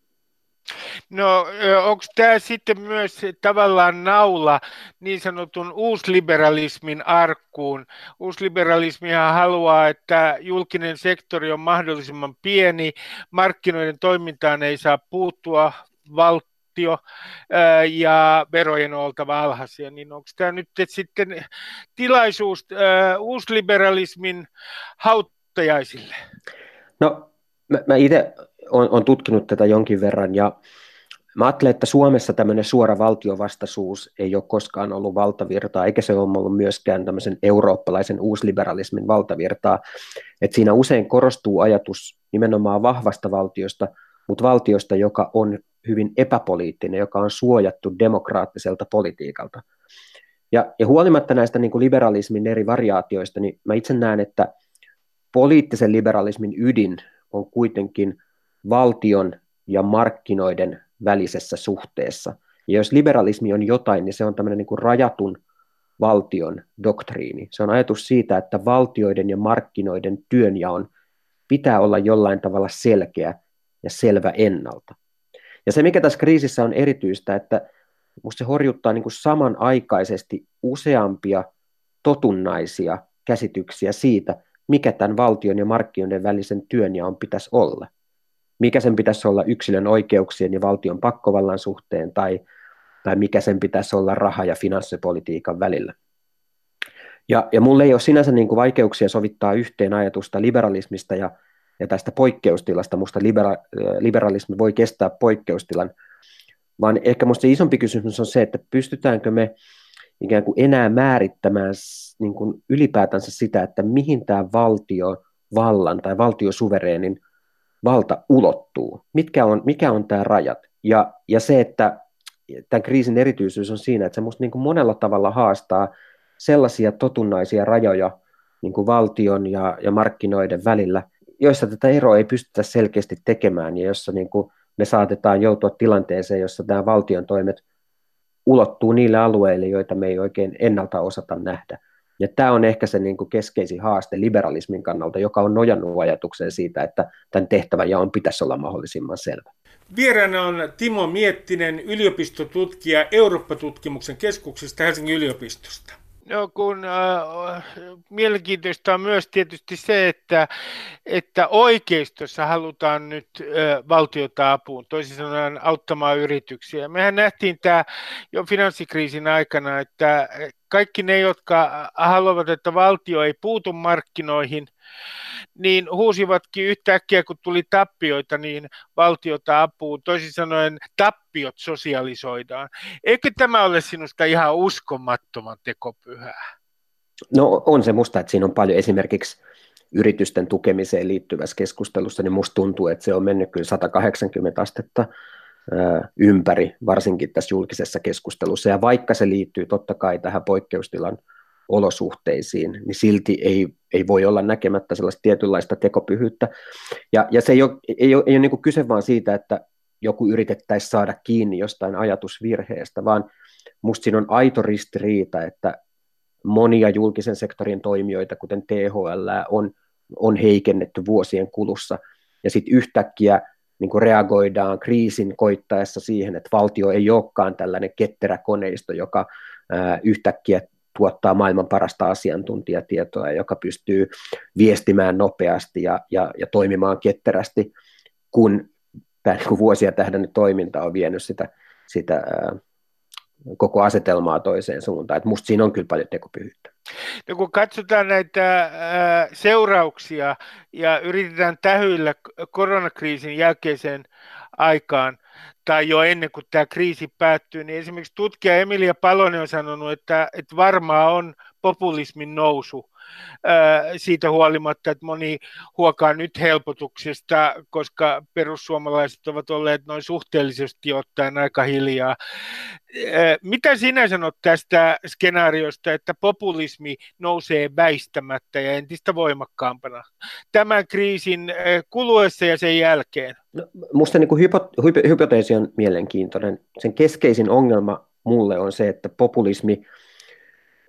No onko tämä sitten myös tavallaan naula niin sanotun uusliberalismin arkkuun? Uusliberalismihan haluaa, että julkinen sektori on mahdollisimman pieni, markkinoiden toimintaan ei saa puuttua valtio ja verojen on oltava alhaisia, niin onko tämä nyt sitten tilaisuus uusliberalismin hauttajaisille? No mä, mä itse on, on tutkinut tätä jonkin verran ja mä ajattelen, että Suomessa tämmöinen suora valtiovastaisuus ei ole koskaan ollut valtavirtaa, eikä se ole ollut myöskään tämmöisen eurooppalaisen uusliberalismin valtavirtaa. Et siinä usein korostuu ajatus nimenomaan vahvasta valtiosta, mutta valtiosta, joka on hyvin epäpoliittinen, joka on suojattu demokraattiselta politiikalta. Ja, ja huolimatta näistä niin kuin liberalismin eri variaatioista, niin mä itse näen, että poliittisen liberalismin ydin on kuitenkin valtion ja markkinoiden välisessä suhteessa. Ja jos liberalismi on jotain, niin se on tämmöinen niin kuin rajatun valtion doktriini. Se on ajatus siitä, että valtioiden ja markkinoiden työnjaon pitää olla jollain tavalla selkeä ja selvä ennalta. Ja se, mikä tässä kriisissä on erityistä, että musta se horjuttaa niin kuin samanaikaisesti useampia totunnaisia käsityksiä siitä, mikä tämän valtion ja markkinoiden välisen työnjaon pitäisi olla mikä sen pitäisi olla yksilön oikeuksien ja valtion pakkovallan suhteen tai, tai mikä sen pitäisi olla raha- ja finanssipolitiikan välillä. Ja, ja mulle ei ole sinänsä niin kuin vaikeuksia sovittaa yhteen ajatusta liberalismista ja, ja tästä poikkeustilasta. Musta libera, liberalismi voi kestää poikkeustilan, vaan ehkä musta se isompi kysymys on se, että pystytäänkö me ikään kuin enää määrittämään niin kuin ylipäätänsä sitä, että mihin tämä valtio vallan tai valtiosuvereenin valta ulottuu, mitkä on, mikä on tämä rajat. Ja, ja se, että tämän kriisin erityisyys on siinä, että se minusta niin kuin monella tavalla haastaa sellaisia totunnaisia rajoja niin kuin valtion ja, ja markkinoiden välillä, joissa tätä eroa ei pystytä selkeästi tekemään ja jossa niin kuin me saatetaan joutua tilanteeseen, jossa nämä valtion toimet ulottuu niille alueille, joita me ei oikein ennalta osata nähdä. Ja tämä on ehkä se niin kuin keskeisin haaste liberalismin kannalta, joka on nojannut ajatukseen siitä, että tämän tehtävän jaon pitäisi olla mahdollisimman selvä. Vieraana on Timo Miettinen, yliopistotutkija Eurooppa-tutkimuksen keskuksesta Helsingin yliopistosta. No kun äh, mielenkiintoista on myös tietysti se, että, että oikeistossa halutaan nyt äh, valtiota apuun, toisin sanoen auttamaan yrityksiä. Mehän nähtiin tämä jo finanssikriisin aikana, että kaikki ne, jotka haluavat, että valtio ei puutu markkinoihin, niin huusivatkin yhtäkkiä, kun tuli tappioita, niin valtiota apuun. Toisin sanoen tappiot sosialisoidaan. Eikö tämä ole sinusta ihan uskomattoman tekopyhää? No on se musta, että siinä on paljon esimerkiksi yritysten tukemiseen liittyvässä keskustelussa, niin musta tuntuu, että se on mennyt kyllä 180 astetta ympäri, varsinkin tässä julkisessa keskustelussa. Ja vaikka se liittyy totta kai tähän poikkeustilan olosuhteisiin, niin silti ei, ei voi olla näkemättä sellaista tietynlaista tekopyhyyttä. Ja, ja se ei ole, ei ole, ei ole niin kyse vaan siitä, että joku yritettäisiin saada kiinni jostain ajatusvirheestä, vaan musta siinä on aito ristiriita, että monia julkisen sektorin toimijoita, kuten THL, on, on heikennetty vuosien kulussa, ja sitten yhtäkkiä niin kuin reagoidaan kriisin koittaessa siihen, että valtio ei olekaan tällainen ketterä koneisto, joka ää, yhtäkkiä tuottaa maailman parasta asiantuntijatietoa, joka pystyy viestimään nopeasti ja, ja, ja toimimaan ketterästi, kun tämä niin vuosia tähdännyt toiminta on vienyt sitä, sitä koko asetelmaa toiseen suuntaan. Että musta siinä on kyllä paljon tekopyhyyttä. No kun katsotaan näitä ää, seurauksia ja yritetään tähyillä koronakriisin jälkeiseen aikaan, tai jo ennen kuin tämä kriisi päättyy, niin esimerkiksi tutkija Emilia Palonen on sanonut, että, että varmaa on populismin nousu siitä huolimatta, että moni huokaa nyt helpotuksesta, koska perussuomalaiset ovat olleet noin suhteellisesti ottaen aika hiljaa. Mitä sinä sanot tästä skenaariosta, että populismi nousee väistämättä ja entistä voimakkaampana tämän kriisin kuluessa ja sen jälkeen? No, musta niin hypo, hypoteesi on mielenkiintoinen. Sen keskeisin ongelma mulle on se, että populismi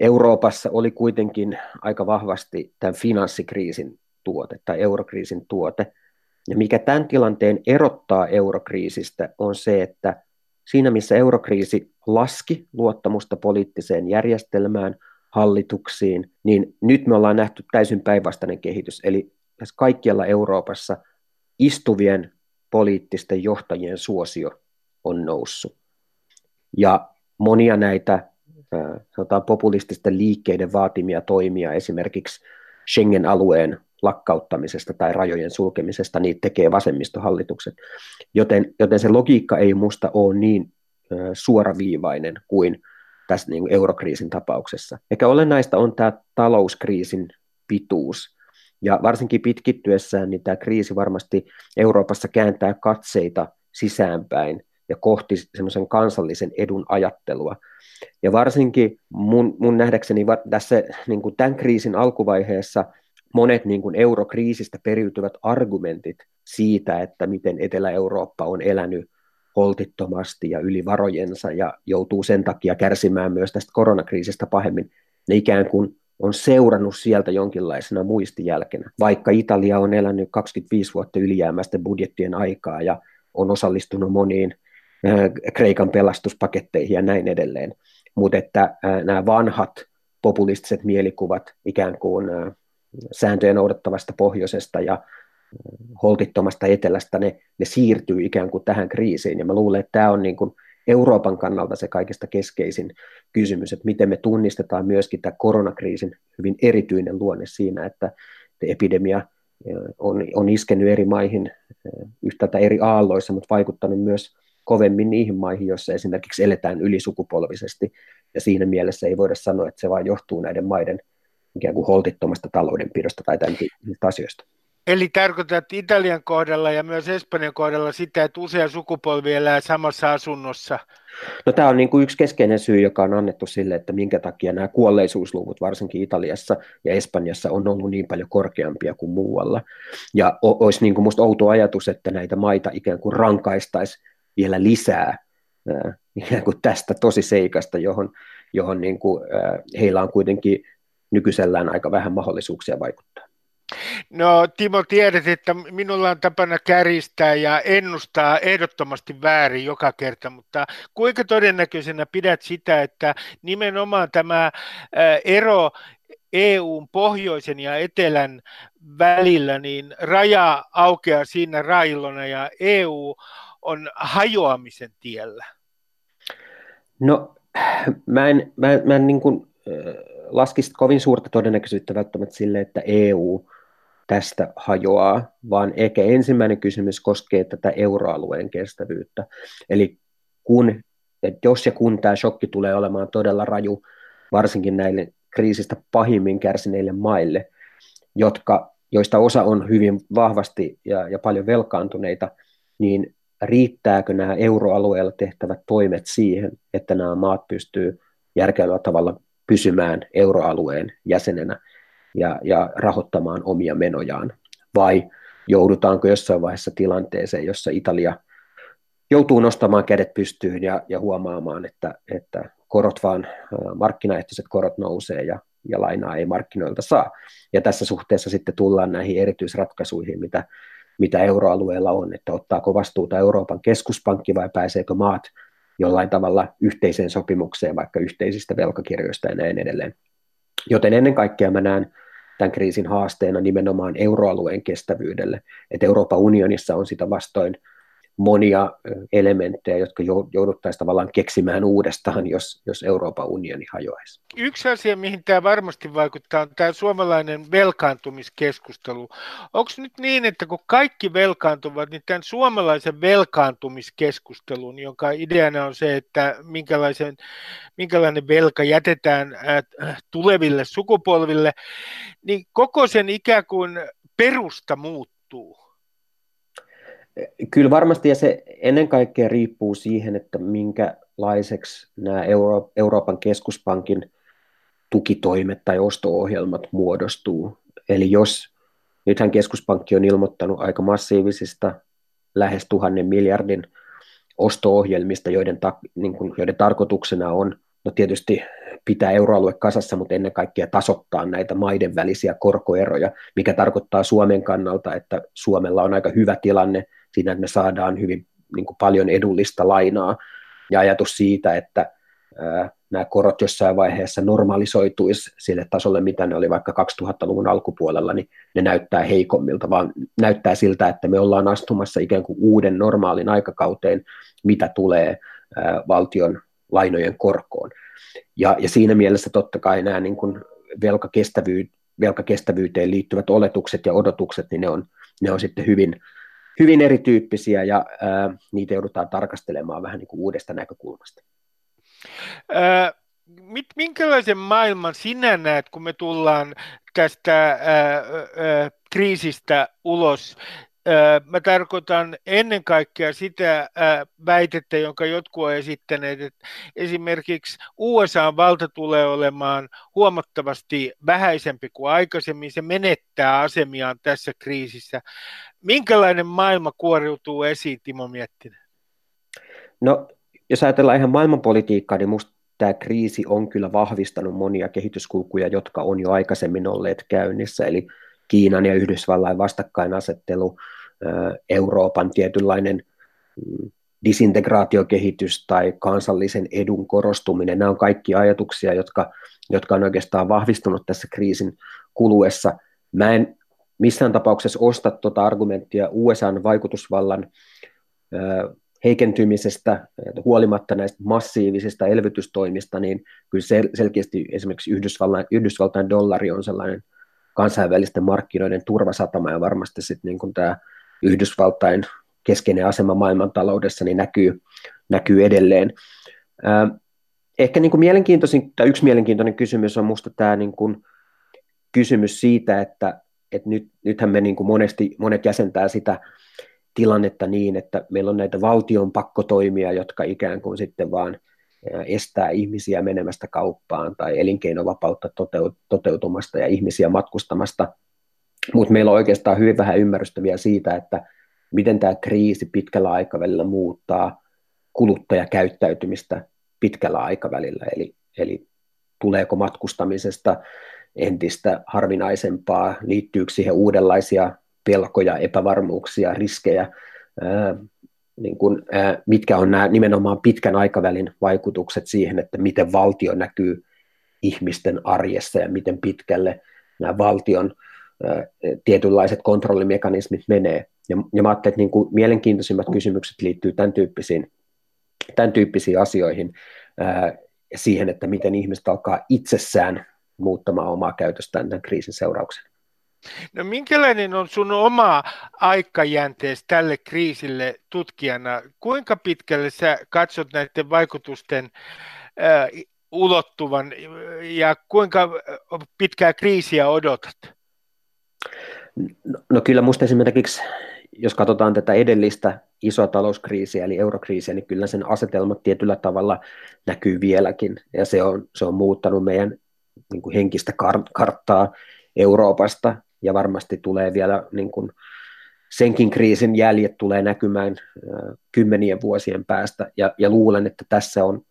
Euroopassa oli kuitenkin aika vahvasti tämän finanssikriisin tuote tai eurokriisin tuote. Ja mikä tämän tilanteen erottaa eurokriisistä on se, että siinä missä eurokriisi laski luottamusta poliittiseen järjestelmään, hallituksiin, niin nyt me ollaan nähty täysin päinvastainen kehitys. Eli kaikkialla Euroopassa istuvien poliittisten johtajien suosio on noussut. Ja monia näitä sanotaan populististen liikkeiden vaatimia toimia esimerkiksi Schengen-alueen lakkauttamisesta tai rajojen sulkemisesta, niitä tekee vasemmistohallitukset. Joten, joten se logiikka ei musta ole niin suoraviivainen kuin tässä niin eurokriisin tapauksessa. Eikä olennaista on tämä talouskriisin pituus. Ja varsinkin pitkittyessään niin tämä kriisi varmasti Euroopassa kääntää katseita sisäänpäin ja kohti semmoisen kansallisen edun ajattelua. Ja varsinkin mun, mun nähdäkseni tässä niin kuin tämän kriisin alkuvaiheessa monet niin kuin eurokriisistä periytyvät argumentit siitä, että miten Etelä-Eurooppa on elänyt holtittomasti ja yli varojensa ja joutuu sen takia kärsimään myös tästä koronakriisistä pahemmin, ne ikään kuin on seurannut sieltä jonkinlaisena muistijälkenä. Vaikka Italia on elänyt 25 vuotta ylijäämäisten budjettien aikaa ja on osallistunut moniin Kreikan pelastuspaketteihin ja näin edelleen. Mutta että nämä vanhat populistiset mielikuvat ikään kuin sääntöjä noudattavasta pohjoisesta ja holtittomasta etelästä, ne, ne siirtyy ikään kuin tähän kriisiin. Ja mä luulen, että tämä on niin kuin Euroopan kannalta se kaikista keskeisin kysymys, että miten me tunnistetaan myöskin tämä koronakriisin hyvin erityinen luonne siinä, että epidemia on, on iskenyt eri maihin yhtäältä eri aalloissa, mutta vaikuttanut myös kovemmin niihin maihin, joissa esimerkiksi eletään ylisukupolvisesti, ja siinä mielessä ei voida sanoa, että se vain johtuu näiden maiden ikään kuin holtittomasta taloudenpidosta tai tämän asioista. Eli tarkoitat Italian kohdalla ja myös Espanjan kohdalla sitä, että usea sukupolvi elää samassa asunnossa? No, tämä on niin kuin yksi keskeinen syy, joka on annettu sille, että minkä takia nämä kuolleisuusluvut varsinkin Italiassa ja Espanjassa on ollut niin paljon korkeampia kuin muualla. Ja olisi niin kuin musta outo ajatus, että näitä maita ikään kuin rankaistaisi vielä lisää ikään kuin tästä seikasta, johon, johon niin kuin, heillä on kuitenkin nykyisellään aika vähän mahdollisuuksia vaikuttaa. No Timo, tiedät, että minulla on tapana käristää ja ennustaa ehdottomasti väärin joka kerta, mutta kuinka todennäköisenä pidät sitä, että nimenomaan tämä ero EUn pohjoisen ja etelän välillä, niin raja aukeaa siinä railona ja EU on hajoamisen tiellä? No, mä en, mä, mä en niin kuin, laskisi kovin suurta todennäköisyyttä välttämättä sille, että EU tästä hajoaa, vaan ehkä ensimmäinen kysymys koskee tätä euroalueen kestävyyttä. Eli kun, että jos ja kun tämä shokki tulee olemaan todella raju, varsinkin näille kriisistä pahimmin kärsineille maille, jotka, joista osa on hyvin vahvasti ja, ja paljon velkaantuneita, niin riittääkö nämä euroalueella tehtävät toimet siihen, että nämä maat pystyy järkevällä tavalla pysymään euroalueen jäsenenä ja, ja rahoittamaan omia menojaan, vai joudutaanko jossain vaiheessa tilanteeseen, jossa Italia joutuu nostamaan kädet pystyyn ja, ja huomaamaan, että, että korot vaan, markkinaehtoiset korot nousee ja, ja lainaa ei markkinoilta saa. Ja tässä suhteessa sitten tullaan näihin erityisratkaisuihin, mitä, mitä euroalueella on, että ottaako vastuuta Euroopan keskuspankki vai pääseekö maat jollain tavalla yhteiseen sopimukseen vaikka yhteisistä velkakirjoista ja näin edelleen. Joten ennen kaikkea mä näen tämän kriisin haasteena nimenomaan euroalueen kestävyydelle, että Euroopan unionissa on sitä vastoin monia elementtejä, jotka jouduttaisiin tavallaan keksimään uudestaan, jos, jos Euroopan unioni hajoaisi. Yksi asia, mihin tämä varmasti vaikuttaa, on tämä suomalainen velkaantumiskeskustelu. Onko nyt niin, että kun kaikki velkaantuvat, niin tämän suomalaisen velkaantumiskeskustelun, jonka ideana on se, että minkälaisen, minkälainen velka jätetään tuleville sukupolville, niin koko sen ikään kuin perusta muuttuu Kyllä varmasti, ja se ennen kaikkea riippuu siihen, että minkälaiseksi nämä Euro- Euroopan keskuspankin tukitoimet tai osto-ohjelmat muodostuu. Eli jos nythän keskuspankki on ilmoittanut aika massiivisista lähes tuhannen miljardin osto-ohjelmista, joiden, ta, niin kuin, joiden tarkoituksena on no tietysti pitää euroalue kasassa, mutta ennen kaikkea tasoittaa näitä maiden välisiä korkoeroja, mikä tarkoittaa Suomen kannalta, että Suomella on aika hyvä tilanne siinä, että me saadaan hyvin niin kuin paljon edullista lainaa, ja ajatus siitä, että ää, nämä korot jossain vaiheessa normalisoituisi sille tasolle, mitä ne oli vaikka 2000-luvun alkupuolella, niin ne näyttää heikommilta, vaan näyttää siltä, että me ollaan astumassa ikään kuin uuden normaalin aikakauteen, mitä tulee ää, valtion lainojen korkoon. Ja, ja siinä mielessä totta kai nämä niin kuin velkakestävyy, velkakestävyyteen liittyvät oletukset ja odotukset, niin ne on, ne on sitten hyvin, hyvin erityyppisiä ja ää, niitä joudutaan tarkastelemaan vähän niin kuin uudesta näkökulmasta. Ää, minkälaisen maailman sinä näet, kun me tullaan tästä ää, ää, kriisistä ulos? Mä tarkoitan ennen kaikkea sitä väitettä, jonka jotkut ovat esittäneet, että esimerkiksi USA-valta tulee olemaan huomattavasti vähäisempi kuin aikaisemmin. Se menettää asemiaan tässä kriisissä. Minkälainen maailma kuoriutuu esiin, Timo Miettinen? No, jos ajatellaan ihan maailmanpolitiikkaa, niin minusta tämä kriisi on kyllä vahvistanut monia kehityskulkuja, jotka on jo aikaisemmin olleet käynnissä, eli Kiinan ja Yhdysvallain vastakkainasettelu, Euroopan tietynlainen mm, disintegraatiokehitys tai kansallisen edun korostuminen, nämä on kaikki ajatuksia, jotka, jotka on oikeastaan vahvistunut tässä kriisin kuluessa. Mä en missään tapauksessa osta tuota argumenttia USAn vaikutusvallan heikentymisestä huolimatta näistä massiivisista elvytystoimista, niin kyllä sel- selkeästi esimerkiksi Yhdysvaltain, Yhdysvaltain dollari on sellainen kansainvälisten markkinoiden turvasatama ja varmasti sitten niin tämä Yhdysvaltain keskeinen asema maailmantaloudessa niin näkyy, näkyy edelleen. Ehkä niin kuin mielenkiintoisin, tai yksi mielenkiintoinen kysymys on minusta tämä niin kuin kysymys siitä, että, että nyt, nythän me niin kuin monesti, monet jäsentää sitä tilannetta niin, että meillä on näitä valtion pakkotoimia, jotka ikään kuin sitten vaan estää ihmisiä menemästä kauppaan tai elinkeinovapautta toteutumasta ja ihmisiä matkustamasta – mutta meillä on oikeastaan hyvin vähän ymmärrystä vielä siitä, että miten tämä kriisi pitkällä aikavälillä muuttaa kuluttajakäyttäytymistä pitkällä aikavälillä, eli, eli tuleeko matkustamisesta entistä harvinaisempaa, liittyykö siihen uudenlaisia pelkoja, epävarmuuksia, riskejä, ää, niin kun, ää, mitkä on nämä nimenomaan pitkän aikavälin vaikutukset siihen, että miten valtio näkyy ihmisten arjessa ja miten pitkälle nämä valtion tietynlaiset kontrollimekanismit menee. Ja, ja mä ajattelin, että niin kuin mielenkiintoisimmat kysymykset liittyy tämän tyyppisiin, tämän tyyppisiin asioihin, ää, siihen, että miten ihmiset alkaa itsessään muuttamaan omaa käytöstään tämän kriisin seurauksena. No minkälainen on sun oma aikajänteesi tälle kriisille tutkijana? Kuinka pitkälle sä katsot näiden vaikutusten äh, ulottuvan ja kuinka pitkää kriisiä odotat? No, no kyllä minusta esimerkiksi jos katsotaan tätä edellistä isoa talouskriisiä, eli eurokriisiä, niin kyllä sen asetelmat tietyllä tavalla näkyy vieläkin, ja se on, se on muuttanut meidän niin kuin henkistä kar- karttaa Euroopasta, ja varmasti tulee vielä niin kuin, senkin kriisin jäljet tulee näkymään kymmenien vuosien päästä, ja, ja luulen, että tässä on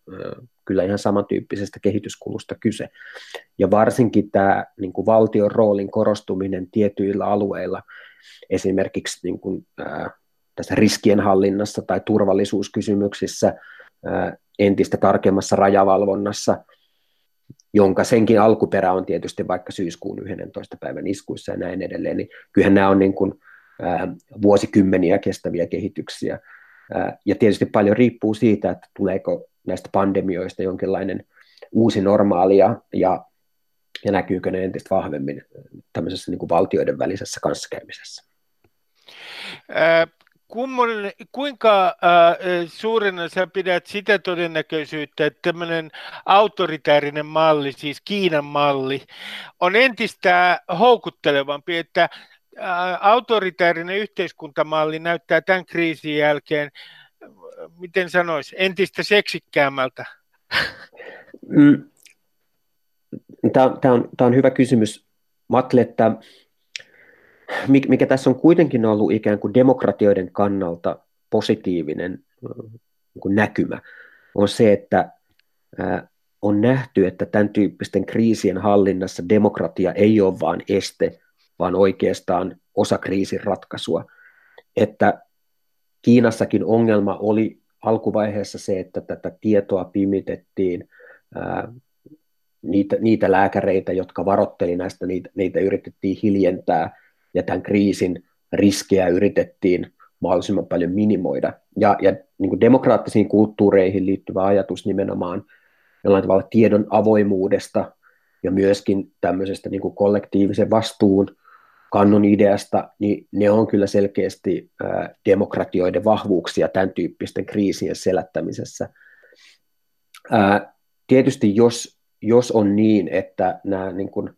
kyllä ihan samantyyppisestä kehityskulusta kyse. Ja varsinkin tämä niin kuin valtion roolin korostuminen tietyillä alueilla, esimerkiksi niin kuin, ää, tässä riskienhallinnassa tai turvallisuuskysymyksissä, ää, entistä tarkemmassa rajavalvonnassa, jonka senkin alkuperä on tietysti vaikka syyskuun 11. päivän iskuissa ja näin edelleen, niin kyllähän nämä on niin kuin, ää, vuosikymmeniä kestäviä kehityksiä. Ja tietysti paljon riippuu siitä, että tuleeko näistä pandemioista jonkinlainen uusi normaalia ja, ja näkyykö ne entistä vahvemmin tämmöisessä niin kuin valtioiden välisessä kanssakäymisessä. Kummonen, kuinka äh, suurena sä pidät sitä todennäköisyyttä, että tämmöinen autoritäärinen malli, siis Kiinan malli, on entistä houkuttelevampi, että äh, autoritäärinen yhteiskuntamalli näyttää tämän kriisin jälkeen miten sanois, entistä seksikkäämmältä? Mm. Tämä, on, tämä on hyvä kysymys. Mä että mikä tässä on kuitenkin ollut ikään kuin demokratioiden kannalta positiivinen kuin näkymä, on se, että on nähty, että tämän tyyppisten kriisien hallinnassa demokratia ei ole vain este, vaan oikeastaan osa kriisin ratkaisua. Että Kiinassakin ongelma oli alkuvaiheessa se, että tätä tietoa pimitettiin, ää, niitä, niitä lääkäreitä, jotka varotteli näistä, niitä, niitä yritettiin hiljentää, ja tämän kriisin riskejä yritettiin mahdollisimman paljon minimoida. Ja, ja niin kuin demokraattisiin kulttuureihin liittyvä ajatus nimenomaan jollain tavalla tiedon avoimuudesta ja myöskin tämmöisestä niin kuin kollektiivisen vastuun kannon ideasta, niin ne on kyllä selkeästi demokratioiden vahvuuksia tämän tyyppisten kriisien selättämisessä. Tietysti jos, jos on niin, että nämä niin kuin,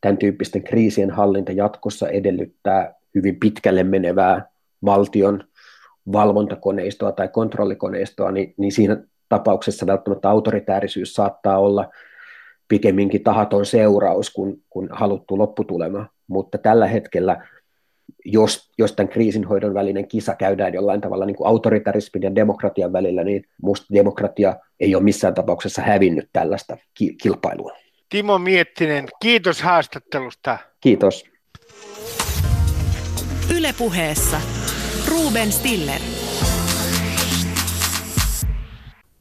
tämän tyyppisten kriisien hallinta jatkossa edellyttää hyvin pitkälle menevää valtion valvontakoneistoa tai kontrollikoneistoa, niin, niin siinä tapauksessa välttämättä autoritäärisyys saattaa olla pikemminkin tahaton seuraus kuin, kuin haluttu lopputulema mutta tällä hetkellä, jos, jos tämän kriisinhoidon välinen kisa käydään jollain tavalla niin kuin autoritarismin ja demokratian välillä, niin minusta demokratia ei ole missään tapauksessa hävinnyt tällaista ki- kilpailua. Timo Miettinen, kiitos haastattelusta. Kiitos. Ylepuheessa Ruben Stiller.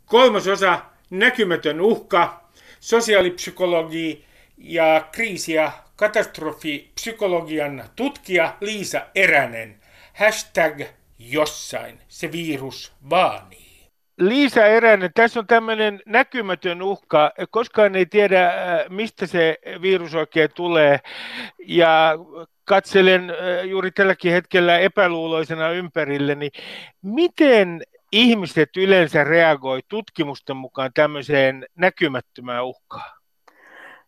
Kolmas osa, näkymätön uhka, sosiaalipsykologi ja kriisi- ja katastrofipsykologian tutkija Liisa Eränen. Hashtag jossain se virus vaanii. Liisa Eränen, tässä on tämmöinen näkymätön uhka. Koskaan ei tiedä, äh, mistä se virus oikein tulee. Ja katselen äh, juuri tälläkin hetkellä epäluuloisena ympärilleni. Miten ihmiset yleensä reagoi tutkimusten mukaan tämmöiseen näkymättömään uhkaan?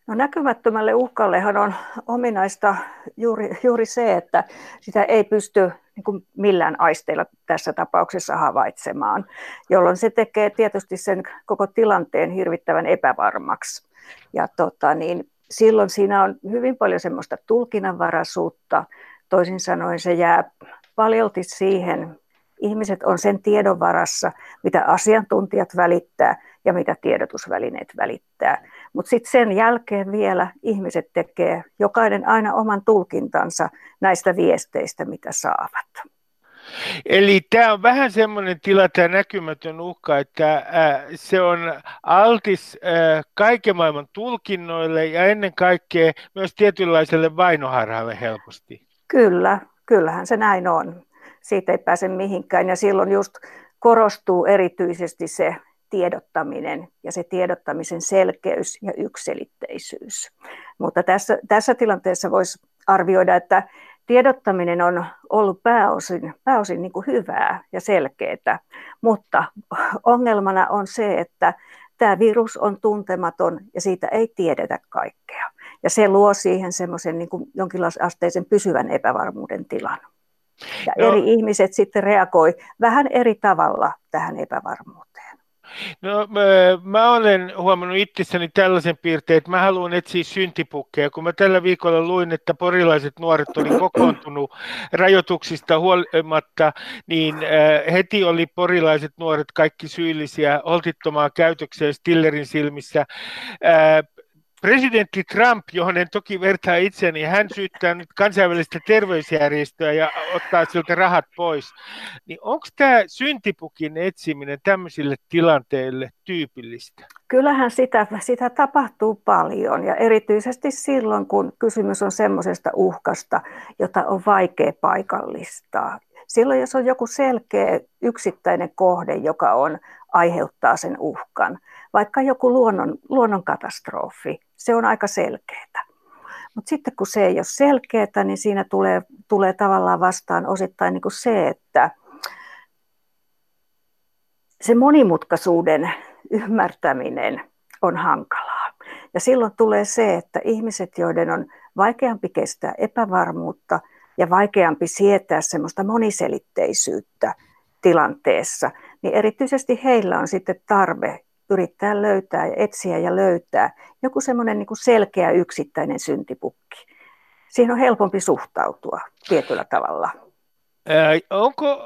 No näkymättömälle uhkallehan on ominaista juuri, juuri se, että sitä ei pysty niin kuin millään aisteilla tässä tapauksessa havaitsemaan, jolloin se tekee tietysti sen koko tilanteen hirvittävän epävarmaksi. Ja tota, niin silloin siinä on hyvin paljon semmoista tulkinnanvaraisuutta, toisin sanoen se jää paljolti siihen, ihmiset on sen tiedon varassa, mitä asiantuntijat välittää ja mitä tiedotusvälineet välittää. Mutta sitten sen jälkeen vielä ihmiset tekee jokainen aina oman tulkintansa näistä viesteistä, mitä saavat. Eli tämä on vähän semmoinen tila, tämä näkymätön uhka, että äh, se on altis äh, kaiken maailman tulkinnoille ja ennen kaikkea myös tietynlaiselle vainoharhalle helposti. Kyllä, kyllähän se näin on. Siitä ei pääse mihinkään ja silloin just korostuu erityisesti se tiedottaminen ja se tiedottamisen selkeys ja yksilitteisyys. Mutta tässä, tässä tilanteessa voisi arvioida, että tiedottaminen on ollut pääosin, pääosin niin kuin hyvää ja selkeää, mutta ongelmana on se, että tämä virus on tuntematon ja siitä ei tiedetä kaikkea. Ja se luo siihen semmoisen niin jonkinlaisen asteisen pysyvän epävarmuuden tilan. Ja no. eri ihmiset sitten reagoi vähän eri tavalla tähän epävarmuuteen. No mä, mä olen huomannut itsessäni tällaisen piirteen, että mä haluan etsiä syntipukkeja. Kun mä tällä viikolla luin, että porilaiset nuoret oli kokoontunut rajoituksista huolimatta, niin äh, heti oli porilaiset nuoret kaikki syyllisiä holtittomaan käytökseen Stillerin silmissä. Presidentti Trump, johon en toki vertaa itseäni, hän syyttää nyt kansainvälistä terveysjärjestöä ja ottaa siltä rahat pois. Niin onko tämä syntipukin etsiminen tämmöisille tilanteille tyypillistä? Kyllähän sitä, sitä tapahtuu paljon ja erityisesti silloin, kun kysymys on semmoisesta uhkasta, jota on vaikea paikallistaa. Silloin, jos on joku selkeä yksittäinen kohde, joka on, aiheuttaa sen uhkan, vaikka joku luonnon, luonnonkatastrofi, se on aika selkeää. Mutta sitten kun se ei ole selkeää, niin siinä tulee, tulee tavallaan vastaan osittain niin kuin se, että se monimutkaisuuden ymmärtäminen on hankalaa. Ja silloin tulee se, että ihmiset, joiden on vaikeampi kestää epävarmuutta ja vaikeampi sietää semmoista moniselitteisyyttä tilanteessa, niin erityisesti heillä on sitten tarve yrittää löytää ja etsiä ja löytää joku semmoinen niin selkeä yksittäinen syntipukki. Siihen on helpompi suhtautua tietyllä tavalla. Ää, onko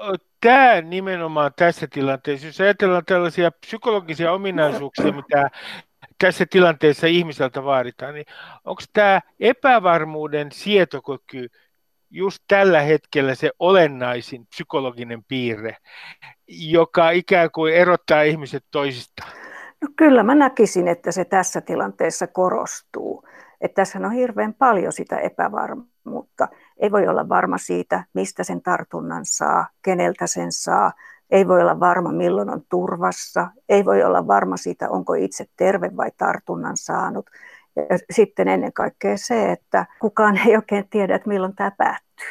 tämä nimenomaan tässä tilanteessa, jos ajatellaan tällaisia psykologisia ominaisuuksia, mitä tässä tilanteessa ihmiseltä vaaditaan, niin onko tämä epävarmuuden sietokyky just tällä hetkellä se olennaisin psykologinen piirre, joka ikään kuin erottaa ihmiset toisistaan? No kyllä mä näkisin, että se tässä tilanteessa korostuu. Että tässä on hirveän paljon sitä epävarmuutta. Ei voi olla varma siitä, mistä sen tartunnan saa, keneltä sen saa. Ei voi olla varma, milloin on turvassa. Ei voi olla varma siitä, onko itse terve vai tartunnan saanut. Ja sitten ennen kaikkea se, että kukaan ei oikein tiedä, että milloin tämä päättyy.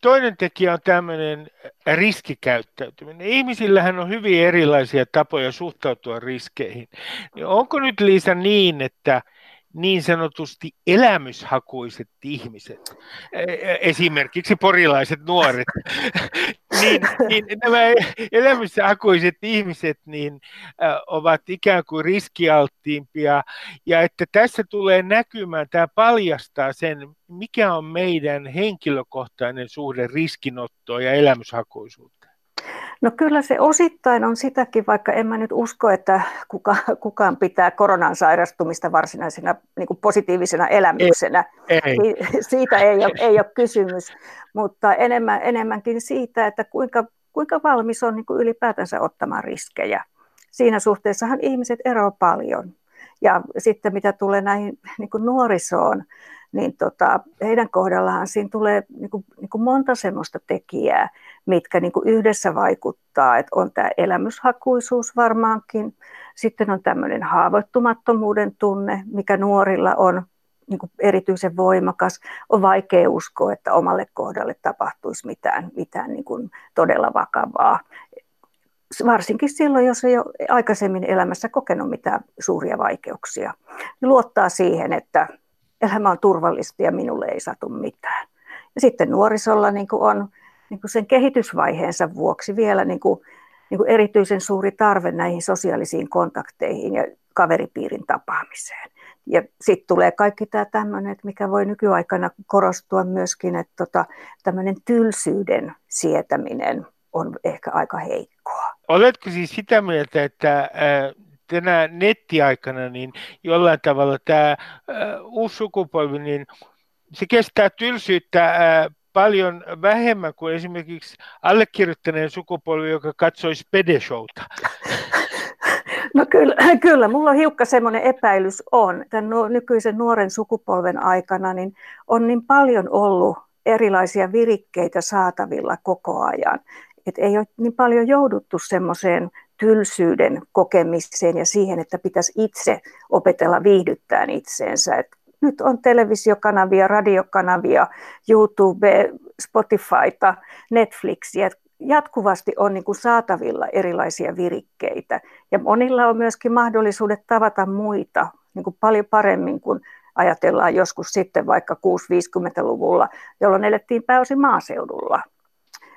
Toinen tekijä on tämmöinen riskikäyttäytyminen. Ihmisillähän on hyvin erilaisia tapoja suhtautua riskeihin. Niin onko nyt Liisa niin, että niin sanotusti elämyshakuiset ihmiset, e, e, esimerkiksi porilaiset nuoret, *laughs* niin, niin nämä elämyshakuiset ihmiset niin, ovat ikään kuin riskialttiimpia, ja että tässä tulee näkymään, tämä paljastaa sen, mikä on meidän henkilökohtainen suhde riskinottoon ja elämyshakuisuuteen. No kyllä se osittain on sitäkin, vaikka en mä nyt usko, että kuka, kukaan pitää koronan sairastumista varsinaisena niin kuin positiivisena elämyksenä. Ei, ei. Siitä ei ole, ei ole kysymys, mutta enemmän, enemmänkin siitä, että kuinka, kuinka valmis on niin kuin ylipäätänsä ottamaan riskejä. Siinä suhteessahan ihmiset eroavat paljon. Ja sitten mitä tulee näihin niin kuin nuorisoon, niin tota, heidän kohdallaan siinä tulee niin kuin, niin kuin monta semmoista tekijää, mitkä niin kuin yhdessä vaikuttaa. Että on tämä elämyshakuisuus varmaankin, sitten on tämmöinen haavoittumattomuuden tunne, mikä nuorilla on niin kuin erityisen voimakas. On vaikea uskoa, että omalle kohdalle tapahtuisi mitään, mitään niin kuin todella vakavaa. Varsinkin silloin, jos ei ole aikaisemmin elämässä kokenut mitään suuria vaikeuksia. Niin luottaa siihen, että elämä on turvallista ja minulle ei satu mitään. Ja sitten nuorisolla niin kuin on niin kuin sen kehitysvaiheensa vuoksi vielä niin kuin, niin kuin erityisen suuri tarve näihin sosiaalisiin kontakteihin ja kaveripiirin tapaamiseen. Ja sitten tulee kaikki tämä tämmöinen, mikä voi nykyaikana korostua myöskin, että tota, tämmöinen tylsyyden sietäminen on ehkä aika heikkoa. Oletko siis sitä mieltä, että tänä nettiaikana niin jollain tavalla tämä uusi sukupolvi, niin se kestää tylsyyttä paljon vähemmän kuin esimerkiksi allekirjoittaneen sukupolvi, joka katsoi Spedeshowta. No kyllä, kyllä, mulla on hiukka semmoinen epäilys on. Tämän nykyisen nuoren sukupolven aikana niin on niin paljon ollut erilaisia virikkeitä saatavilla koko ajan. Et ei ole niin paljon jouduttu semmoiseen tylsyyden kokemiseen ja siihen, että pitäisi itse opetella viihdyttää itseensä. Et nyt on televisiokanavia, radiokanavia, YouTube, Spotifyta, Netflixiä. Jatkuvasti on niin kuin saatavilla erilaisia virikkeitä ja monilla on myöskin mahdollisuudet tavata muita niin kuin paljon paremmin kuin ajatellaan joskus sitten vaikka 6-50-luvulla, jolloin elettiin pääosin maaseudulla.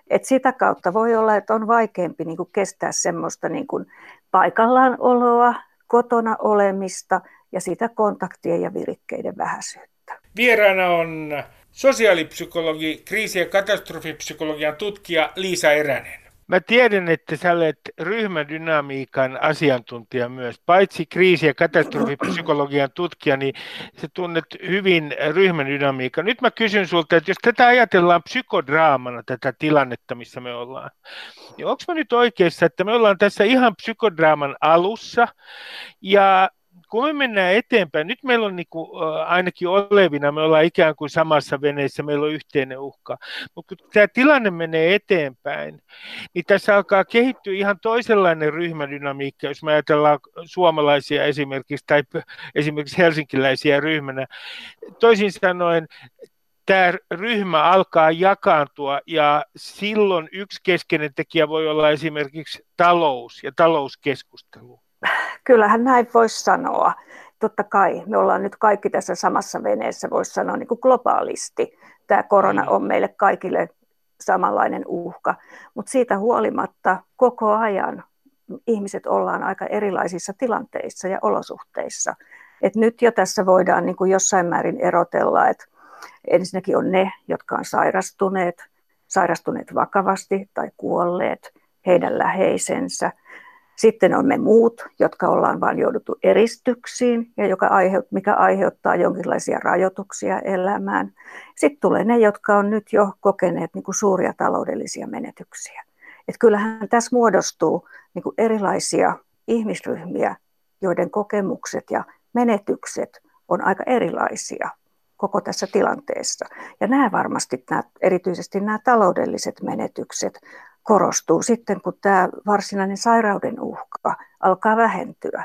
Et sitä kautta voi olla, että on vaikeampi niin kuin kestää semmoista niin kuin paikallaan oloa, kotona olemista ja sitä kontaktien ja virikkeiden vähäisyyttä. Vieraana on sosiaalipsykologi, kriisi- ja katastrofipsykologian tutkija Liisa Eränen. Mä tiedän, että sä olet ryhmädynamiikan asiantuntija myös. Paitsi kriisi- ja katastrofipsykologian tutkija, niin sä tunnet hyvin ryhmädynamiikan. Nyt mä kysyn sulta, että jos tätä ajatellaan psykodraamana, tätä tilannetta, missä me ollaan, niin onko mä nyt oikeassa, että me ollaan tässä ihan psykodraaman alussa, ja kun me mennään eteenpäin, nyt meillä on niin kuin, ainakin olevina, me ollaan ikään kuin samassa veneessä, meillä on yhteinen uhka, mutta kun tämä tilanne menee eteenpäin, niin tässä alkaa kehittyä ihan toisenlainen ryhmädynamiikka, jos me ajatellaan suomalaisia esimerkiksi tai esimerkiksi helsinkiläisiä ryhmänä. Toisin sanoen, tämä ryhmä alkaa jakaantua ja silloin yksi keskeinen tekijä voi olla esimerkiksi talous ja talouskeskustelu. Kyllähän näin voisi sanoa. Totta kai me ollaan nyt kaikki tässä samassa veneessä, voisi sanoa niin kuin globaalisti. Tämä korona mm. on meille kaikille samanlainen uhka, mutta siitä huolimatta koko ajan ihmiset ollaan aika erilaisissa tilanteissa ja olosuhteissa. Et nyt jo tässä voidaan niin kuin jossain määrin erotella, että ensinnäkin on ne, jotka on sairastuneet, sairastuneet vakavasti tai kuolleet, heidän läheisensä – sitten on me muut, jotka ollaan vain jouduttu eristyksiin ja joka aiheut, mikä aiheuttaa jonkinlaisia rajoituksia elämään. Sitten tulee ne, jotka on nyt jo kokeneet niin kuin suuria taloudellisia menetyksiä. Et kyllähän tässä muodostuu niin kuin erilaisia ihmisryhmiä, joiden kokemukset ja menetykset on aika erilaisia koko tässä tilanteessa. Ja nämä varmasti, nämä, erityisesti nämä taloudelliset menetykset, korostuu sitten, kun tämä varsinainen sairauden uhka alkaa vähentyä.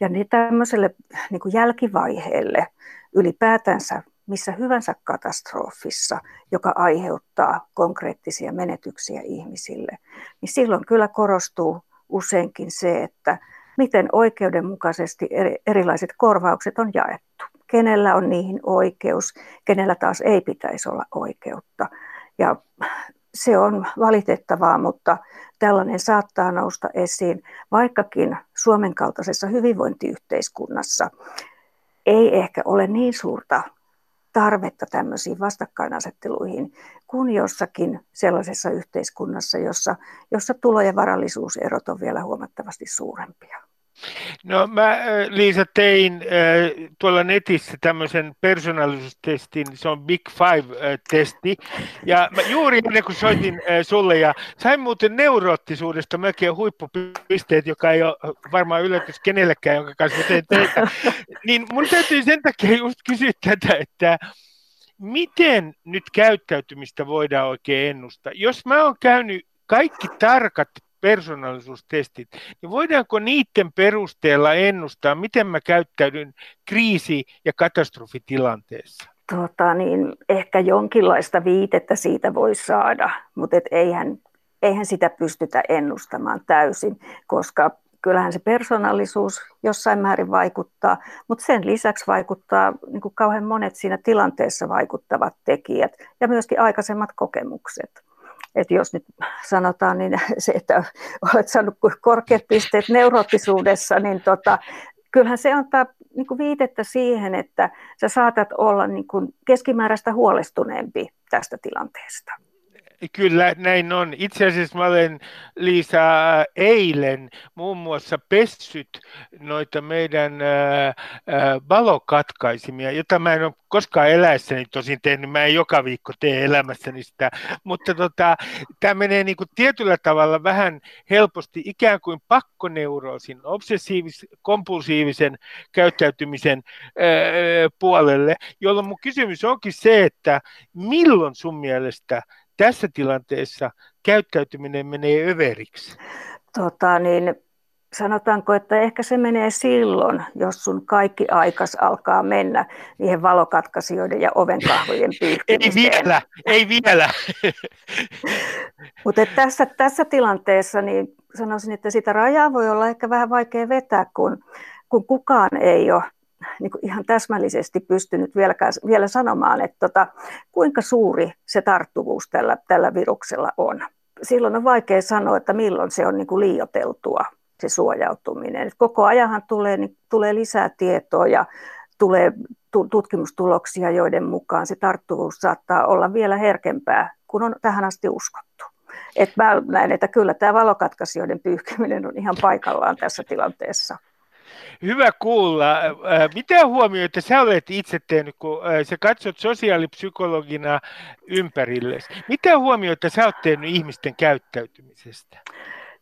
Ja niin tämmöiselle niin kuin jälkivaiheelle ylipäätänsä missä hyvänsä katastrofissa, joka aiheuttaa konkreettisia menetyksiä ihmisille, niin silloin kyllä korostuu useinkin se, että miten oikeudenmukaisesti erilaiset korvaukset on jaettu. Kenellä on niihin oikeus, kenellä taas ei pitäisi olla oikeutta. Ja se on valitettavaa, mutta tällainen saattaa nousta esiin, vaikkakin Suomen kaltaisessa hyvinvointiyhteiskunnassa ei ehkä ole niin suurta tarvetta tämmöisiin vastakkainasetteluihin kuin jossakin sellaisessa yhteiskunnassa, jossa, jossa tulo- ja varallisuuserot on vielä huomattavasti suurempia. No mä Liisa tein tuolla netissä tämmöisen persoonallisuustestin, se on Big Five-testi. Ja mä juuri ennen kuin soitin sulle ja sain muuten neuroottisuudesta melkein huippupisteet, joka ei ole varmaan yllätys kenellekään, jonka kanssa teen töitä. *laughs* Niin mun täytyy sen takia just kysyä tätä, että miten nyt käyttäytymistä voidaan oikein ennustaa? Jos mä oon käynyt kaikki tarkat persoonallisuustestit, niin voidaanko niiden perusteella ennustaa, miten mä käyttäydyn kriisi- ja katastrofitilanteessa? Tota, niin ehkä jonkinlaista viitettä siitä voi saada, mutta et eihän, eihän sitä pystytä ennustamaan täysin, koska kyllähän se persoonallisuus jossain määrin vaikuttaa, mutta sen lisäksi vaikuttaa niin kuin kauhean monet siinä tilanteessa vaikuttavat tekijät ja myöskin aikaisemmat kokemukset että jos nyt sanotaan, niin *laughs* se, että olet saanut korkeat pisteet neuroottisuudessa, niin tota, kyllähän se antaa niin kuin viitettä siihen, että sä saatat olla niin kuin keskimääräistä huolestuneempi tästä tilanteesta. Kyllä, näin on. Itse asiassa mä olen Liisa eilen muun muassa pessyt noita meidän valokatkaisimia, jota mä en ole koskaan eläessäni tosin tehnyt, mä en joka viikko tee elämässäni sitä, mutta tota, tämä menee niin kuin tietyllä tavalla vähän helposti ikään kuin pakkoneuroosin, obsessiivis-kompulsiivisen käyttäytymisen puolelle, jolloin mun kysymys onkin se, että milloin sun mielestä tässä tilanteessa käyttäytyminen menee överiksi? Tota, niin, sanotaanko, että ehkä se menee silloin, jos sun kaikki aikas alkaa mennä niihin valokatkaisijoiden ja ovenkahvojen *laughs* pyyhkimiseen. Ei vielä, ei vielä. *laughs* Mutta tässä, tässä tilanteessa niin sanoisin, että sitä rajaa voi olla ehkä vähän vaikea vetää, kun, kun kukaan ei ole niin kuin ihan täsmällisesti pystynyt vielä, vielä sanomaan, että tota, kuinka suuri se tarttuvuus tällä, tällä viruksella on. Silloin on vaikea sanoa, että milloin se on niin kuin liioteltua se suojautuminen. Et koko ajan tulee, niin, tulee lisää tietoa ja tulee tutkimustuloksia, joiden mukaan se tarttuvuus saattaa olla vielä herkempää kuin on tähän asti uskottu. Et mä näen, että kyllä tämä valokatkaisijoiden pyyhkiminen on ihan paikallaan tässä tilanteessa. Hyvä kuulla. Mitä huomioita sä olet itse tehnyt, kun sä katsot sosiaalipsykologina ympärille? Mitä huomioita sä olet tehnyt ihmisten käyttäytymisestä?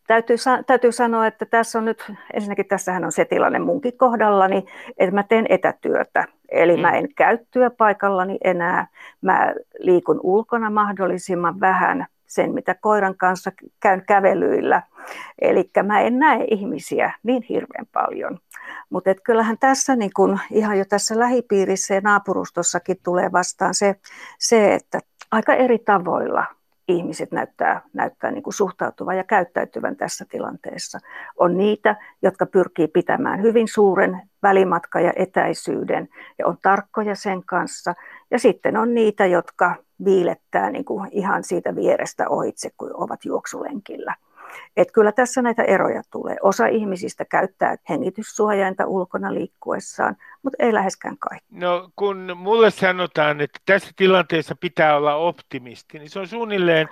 Täytyy, täytyy sanoa, että tässä on nyt, ensinnäkin tässähän on se tilanne munkin kohdallani, että mä teen etätyötä. Eli mm. mä en käy työpaikallani enää, mä liikun ulkona mahdollisimman vähän sen, mitä koiran kanssa käyn kävelyillä. Eli mä en näe ihmisiä niin hirveän paljon. Mutta kyllähän tässä niin kun, ihan jo tässä lähipiirissä ja naapurustossakin tulee vastaan se, se että aika eri tavoilla ihmiset näyttää, näyttää niin kuin suhtautuvan ja käyttäytyvän tässä tilanteessa. On niitä, jotka pyrkii pitämään hyvin suuren välimatka ja etäisyyden ja on tarkkoja sen kanssa. Ja sitten on niitä, jotka viilettää niin kuin ihan siitä vierestä ohitse, kun ovat juoksulenkillä. Et kyllä tässä näitä eroja tulee. Osa ihmisistä käyttää hengityssuojainta ulkona liikkuessaan, mutta ei läheskään kaikki. No kun mulle sanotaan, että tässä tilanteessa pitää olla optimisti, niin se on suunnilleen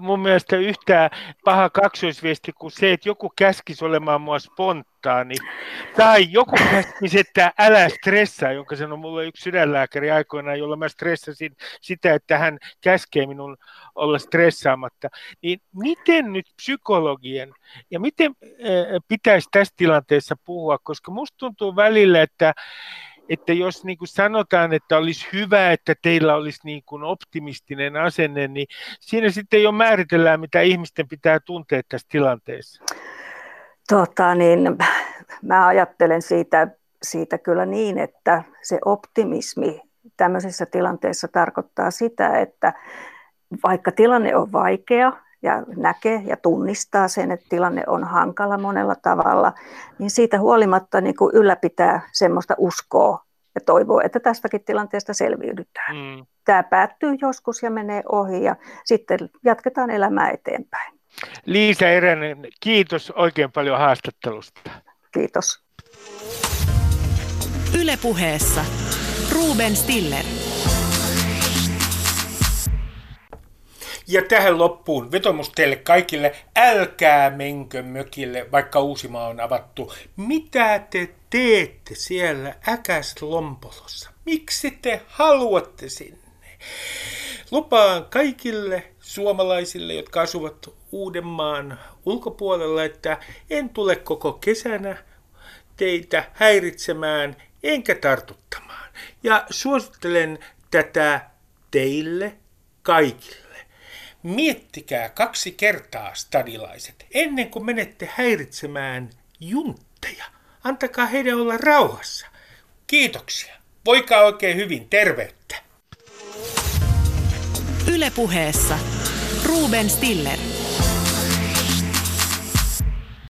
mun mielestä yhtä paha kaksoisviesti kuin se, että joku käskisi olemaan mua spontaani. Tai joku käskisi, että älä stressaa, jonka sanoi mulle yksi sydänlääkäri aikoinaan, jolla mä stressasin sitä, että hän käskee minun olla stressaamatta. Niin miten nyt psykologien ja miten pitäisi tässä tilanteessa puhua, koska musta tuntuu välillä, että että jos niin kuin sanotaan, että olisi hyvä, että teillä olisi niin kuin optimistinen asenne, niin siinä sitten jo määritellään, mitä ihmisten pitää tuntea tässä tilanteessa. Tota, niin, mä ajattelen siitä, siitä kyllä niin, että se optimismi tämmöisessä tilanteessa tarkoittaa sitä, että vaikka tilanne on vaikea, ja näkee ja tunnistaa sen, että tilanne on hankala monella tavalla, niin siitä huolimatta niin kuin ylläpitää semmoista uskoa ja toivoo, että tästäkin tilanteesta selviydytään. Mm. Tämä päättyy joskus ja menee ohi ja sitten jatketaan elämää eteenpäin. Liisa Eränen, kiitos oikein paljon haastattelusta. Kiitos. Ylepuheessa Ruben Stiller. Ja tähän loppuun vetomus teille kaikille, älkää menkö mökille, vaikka Uusimaa on avattu. Mitä te teette siellä Äkäslompolossa? Miksi te haluatte sinne? Lupaan kaikille suomalaisille, jotka asuvat Uudenmaan ulkopuolella, että en tule koko kesänä teitä häiritsemään enkä tartuttamaan. Ja suosittelen tätä teille kaikille. Miettikää kaksi kertaa, stadilaiset, ennen kuin menette häiritsemään juntteja. Antakaa heidän olla rauhassa. Kiitoksia. Voikaa oikein hyvin. Terveyttä. Ylepuheessa Ruben Stiller.